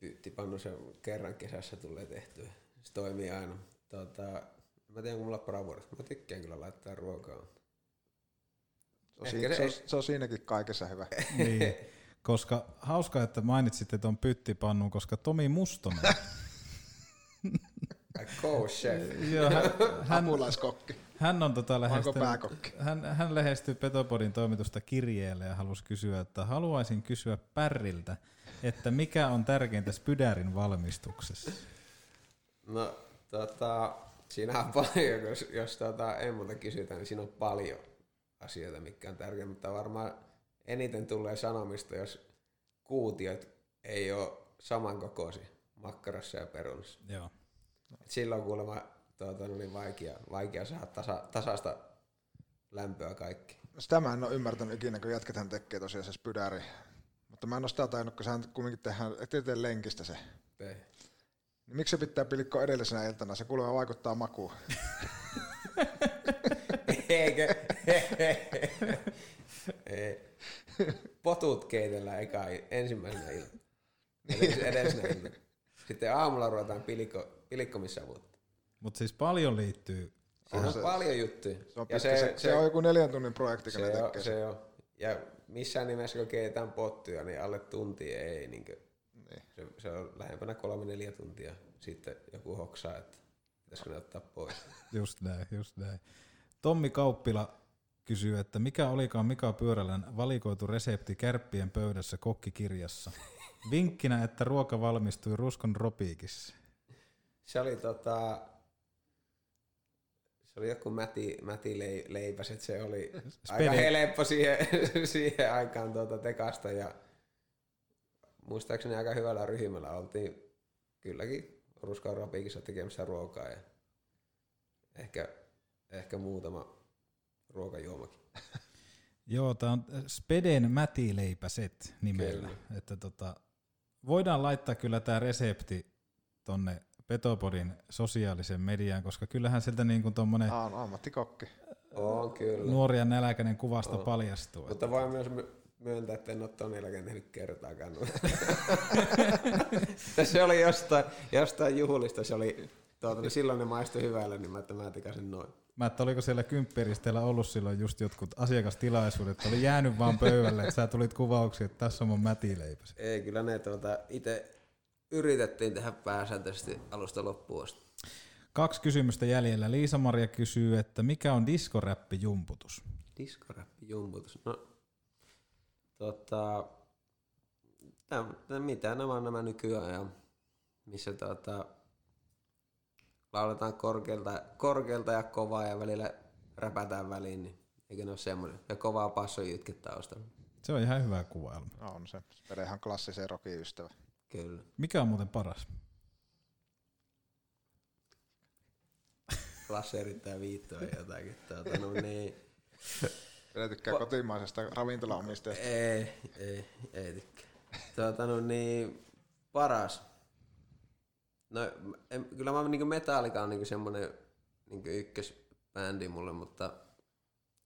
Pyyttipannu se kerran kesässä tulee tehtyä. Se toimii aina. Tota, mä tiedän, kun mulla on bravuurit. Mä tykkään kyllä laittaa ruokaa. Se on, siinä, se- se, on, se on siinäkin kaikessa hyvä. Niin, koska hauska, että mainitsitte tuon pyttipannun, koska Tomi Mustonen, Coach chef. joo, hän, hän, Apulaiskokki. Hän on tota lähestynyt, hän, hän lähestyi Petopodin toimitusta kirjeelle ja halusi kysyä, että haluaisin kysyä Pärriltä, että mikä on tärkeintä Spydärin valmistuksessa? No, tota, siinä on paljon, jos, jos tota, ei muuta kysytä, niin siinä on paljon asioita, mikä on tärkeää, mutta varmaan eniten tulee sanomista, jos kuutiot ei ole samankokoisia makkarassa ja perunassa. Joo. Et silloin kuulemma tuota, no niin vaikea, vaikea saada tasa, tasasta lämpöä kaikki. Sitä mä en ole ymmärtänyt ikinä, kun jätkethän tekee tosiaan se spydäri. Mutta mä en ole sitä tainnut, kun sehän kumminkin tehdään, ettei tee lenkistä se. Ei. Niin miksi se pitää pilkkoa edellisenä iltana? Se kuulemma vaikuttaa makuun. Eikö? Ei. Potut keitellään eka ensimmäisenä iltana. Edellisenä iltana. Sitten aamulla ruvetaan pilikko, pilikkomissavuutta. Mutta siis paljon liittyy. Siinä on se- paljon juttuja. Se on, ja se, se, se, on joku neljän tunnin projekti, ne se, on, tekee se on. Ja missään nimessä, kun keitetään pottuja, niin alle tunti ei. Niin Niin. se, se, on lähempänä kolme neljä tuntia. Sitten joku hoksaa, että pitäisikö ne ottaa pois. Just näin, just näin. Tommi Kauppila kysyy, että mikä olikaan Mika Pyörälän valikoitu resepti kärppien pöydässä kokkikirjassa? Vinkkinä, että ruoka valmistui ruskon ropiikissa. Se oli tota... Se oli joku mäti, mäti lei, leipäs, että se oli aika helppo siihen, siihen aikaan tuota tekasta ja muistaakseni aika hyvällä ryhmällä oltiin kylläkin ruskan ropiikissa tekemässä ruokaa ja ehkä, ehkä muutama ruokajuomakin. Joo, tämä on Speden mätileipäset nimellä. Että tota, voidaan laittaa kyllä tämä resepti tonne Petopodin sosiaalisen mediaan, koska kyllähän sieltä niin kuin tommonen Aa, no, ammattikokki. On kyllä. nuori ja näläkäinen kuvasta On. paljastuu. Mutta voin myös my- myöntää, että en ole ton jälkeen tehnyt kertaakaan. se oli jostain, jostain juhlista, se oli, tuota, niin silloin ne maistui hyvälle, niin mä, että mä tikasin noin. Mä että oliko siellä kympperisteellä ollut silloin just jotkut asiakastilaisuudet, oli jäänyt vaan pöydälle, että sä tulit kuvauksiin, että tässä on mun mätileipäs. Ei, kyllä ne tuota, itse yritettiin tehdä pääsääntöisesti alusta loppuun asti. Kaksi kysymystä jäljellä. Liisa-Maria kysyy, että mikä on diskoräppi-jumputus? Diskoräppi, jumputus. No, tota, täm, täm, mitä nämä on nämä nykyajan, missä tota, lauletaan korkealta, korkealta ja kovaa ja välillä räpätään väliin, niin eikö ne ole semmoinen? Ja kovaa passojytke taustalla. Se on ihan hyvä kuvailma. No, on se. Spede ihan klassisen rokin ystävä. Kyllä. Mikä on muuten paras? Lasse yrittää viittoa jotakin. Tuota, no niin. Spede tykkää kotimaisesta ravintolaomistajasta. Ei, ei, ei tykkää. Tuota, no niin, paras. No, en, kyllä mä niinku Metallica on niinku semmonen niinku ykkösbändi mulle, mutta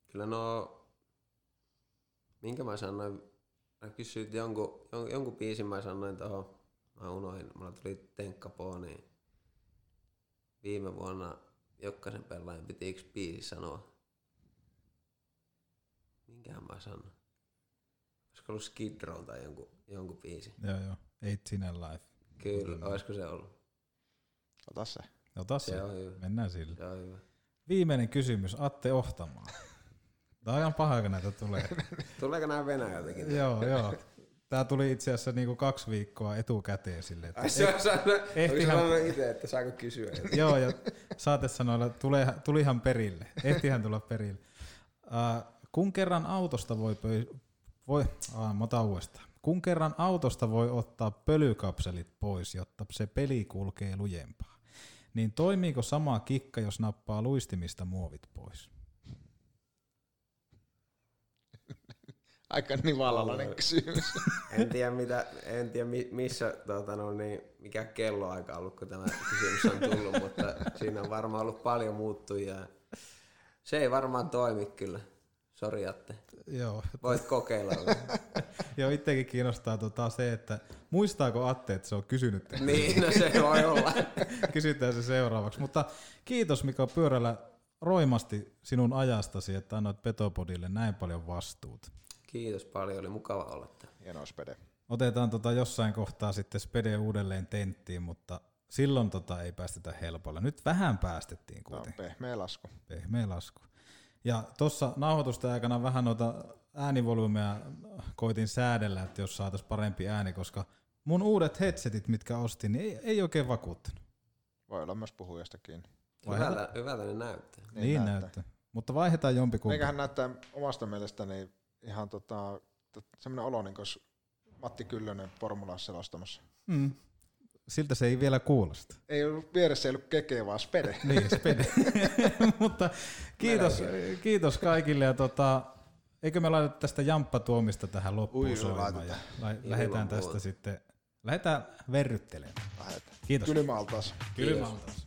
kyllä no, minkä mä sanoin, mä kysyit jonkun, jon, jonkun biisin mä sanoin tohon, mä unohdin, mulla tuli Tenkkapoo, niin viime vuonna Jokkasen pelaajan piti yksi biisi sanoa. Minkähän mä sanoin? Olisiko ollut Skid Row tai jonkun, jonkun biisi? Joo, joo. Eight in a life. Kyllä, olisiko se ollut? Ota se. Ota se. Se on hyvä. Mennään sillä. Se on hyvä. Viimeinen kysymys. Atte Ohtamaa. Tämä on ihan paha, kun näitä tulee. Tuleeko nämä Venäjältäkin? joo, joo. Tämä tuli itse asiassa niinku kaksi viikkoa etukäteen sille. Että Ai se on sanonut, ehtihän- itse, että saako kysyä? Joo, ja saatesanoilla tule, tulihan perille. Ehtihän tulla perille. Uh, kun kerran autosta voi... Pöy, voi uh, mä otan uudestaan. Kun kerran autosta voi ottaa pölykapselit pois, jotta se peli kulkee lujempaa, niin toimiiko sama kikka, jos nappaa luistimista muovit pois? Aika nivalalainen kysymys. En tiedä, mitä, en tiedä mi- missä, tuota, no, niin, mikä kelloaika on ollut, kun tämä kysymys on tullut, mutta siinä on varmaan ollut paljon muuttujia. Se ei varmaan toimi kyllä. Sori Atte. Joo, Voit kokeilla. Joo, itsekin kiinnostaa tota se, että muistaako Atte, että se on kysynyt niin, no se voi olla. Kysytään se seuraavaksi. Mutta kiitos Mika Pyörällä roimasti sinun ajastasi, että annoit Petopodille näin paljon vastuut. Kiitos paljon, oli mukava olla täällä. Hienoa spede. Otetaan tota jossain kohtaa sitten Spede uudelleen tenttiin, mutta silloin tota ei päästetä helpolla. Nyt vähän päästettiin Tämä on kuitenkin. pehmeä lasku. Pehmeä lasku. Ja tuossa nauhoitusten aikana vähän noita äänivolyymeja koitin säädellä, että jos saataisiin parempi ääni, koska mun uudet headsetit, mitkä ostin, niin ei, ei oikein vakuuttanut. Voi olla myös puhujasta kiinni. Hyvältä, hyvältä ne näyttää. Niin, niin näyttää. näyttää. Mutta vaihdetaan jompikumpi. Meikähän näyttää omasta mielestäni ihan tota, tot, semmoinen olo, niin kuin Matti Kyllönen Formulaa selostamassa. Mm. Siltä se ei vielä kuulosta. Ei ollut vieressä, ei ollut keke, vaan spede. niin, spede. Mutta kiitos, kiitos kaikille. Ja tota, eikö me laiteta tästä jamppatuomista tähän loppuun Ui, soimaan ja laitetaan. lähdetään tästä sitten, lähdetään verryttelemään. Lähdetään. Kiitos. Kylmä altaas. Kylmä altaas.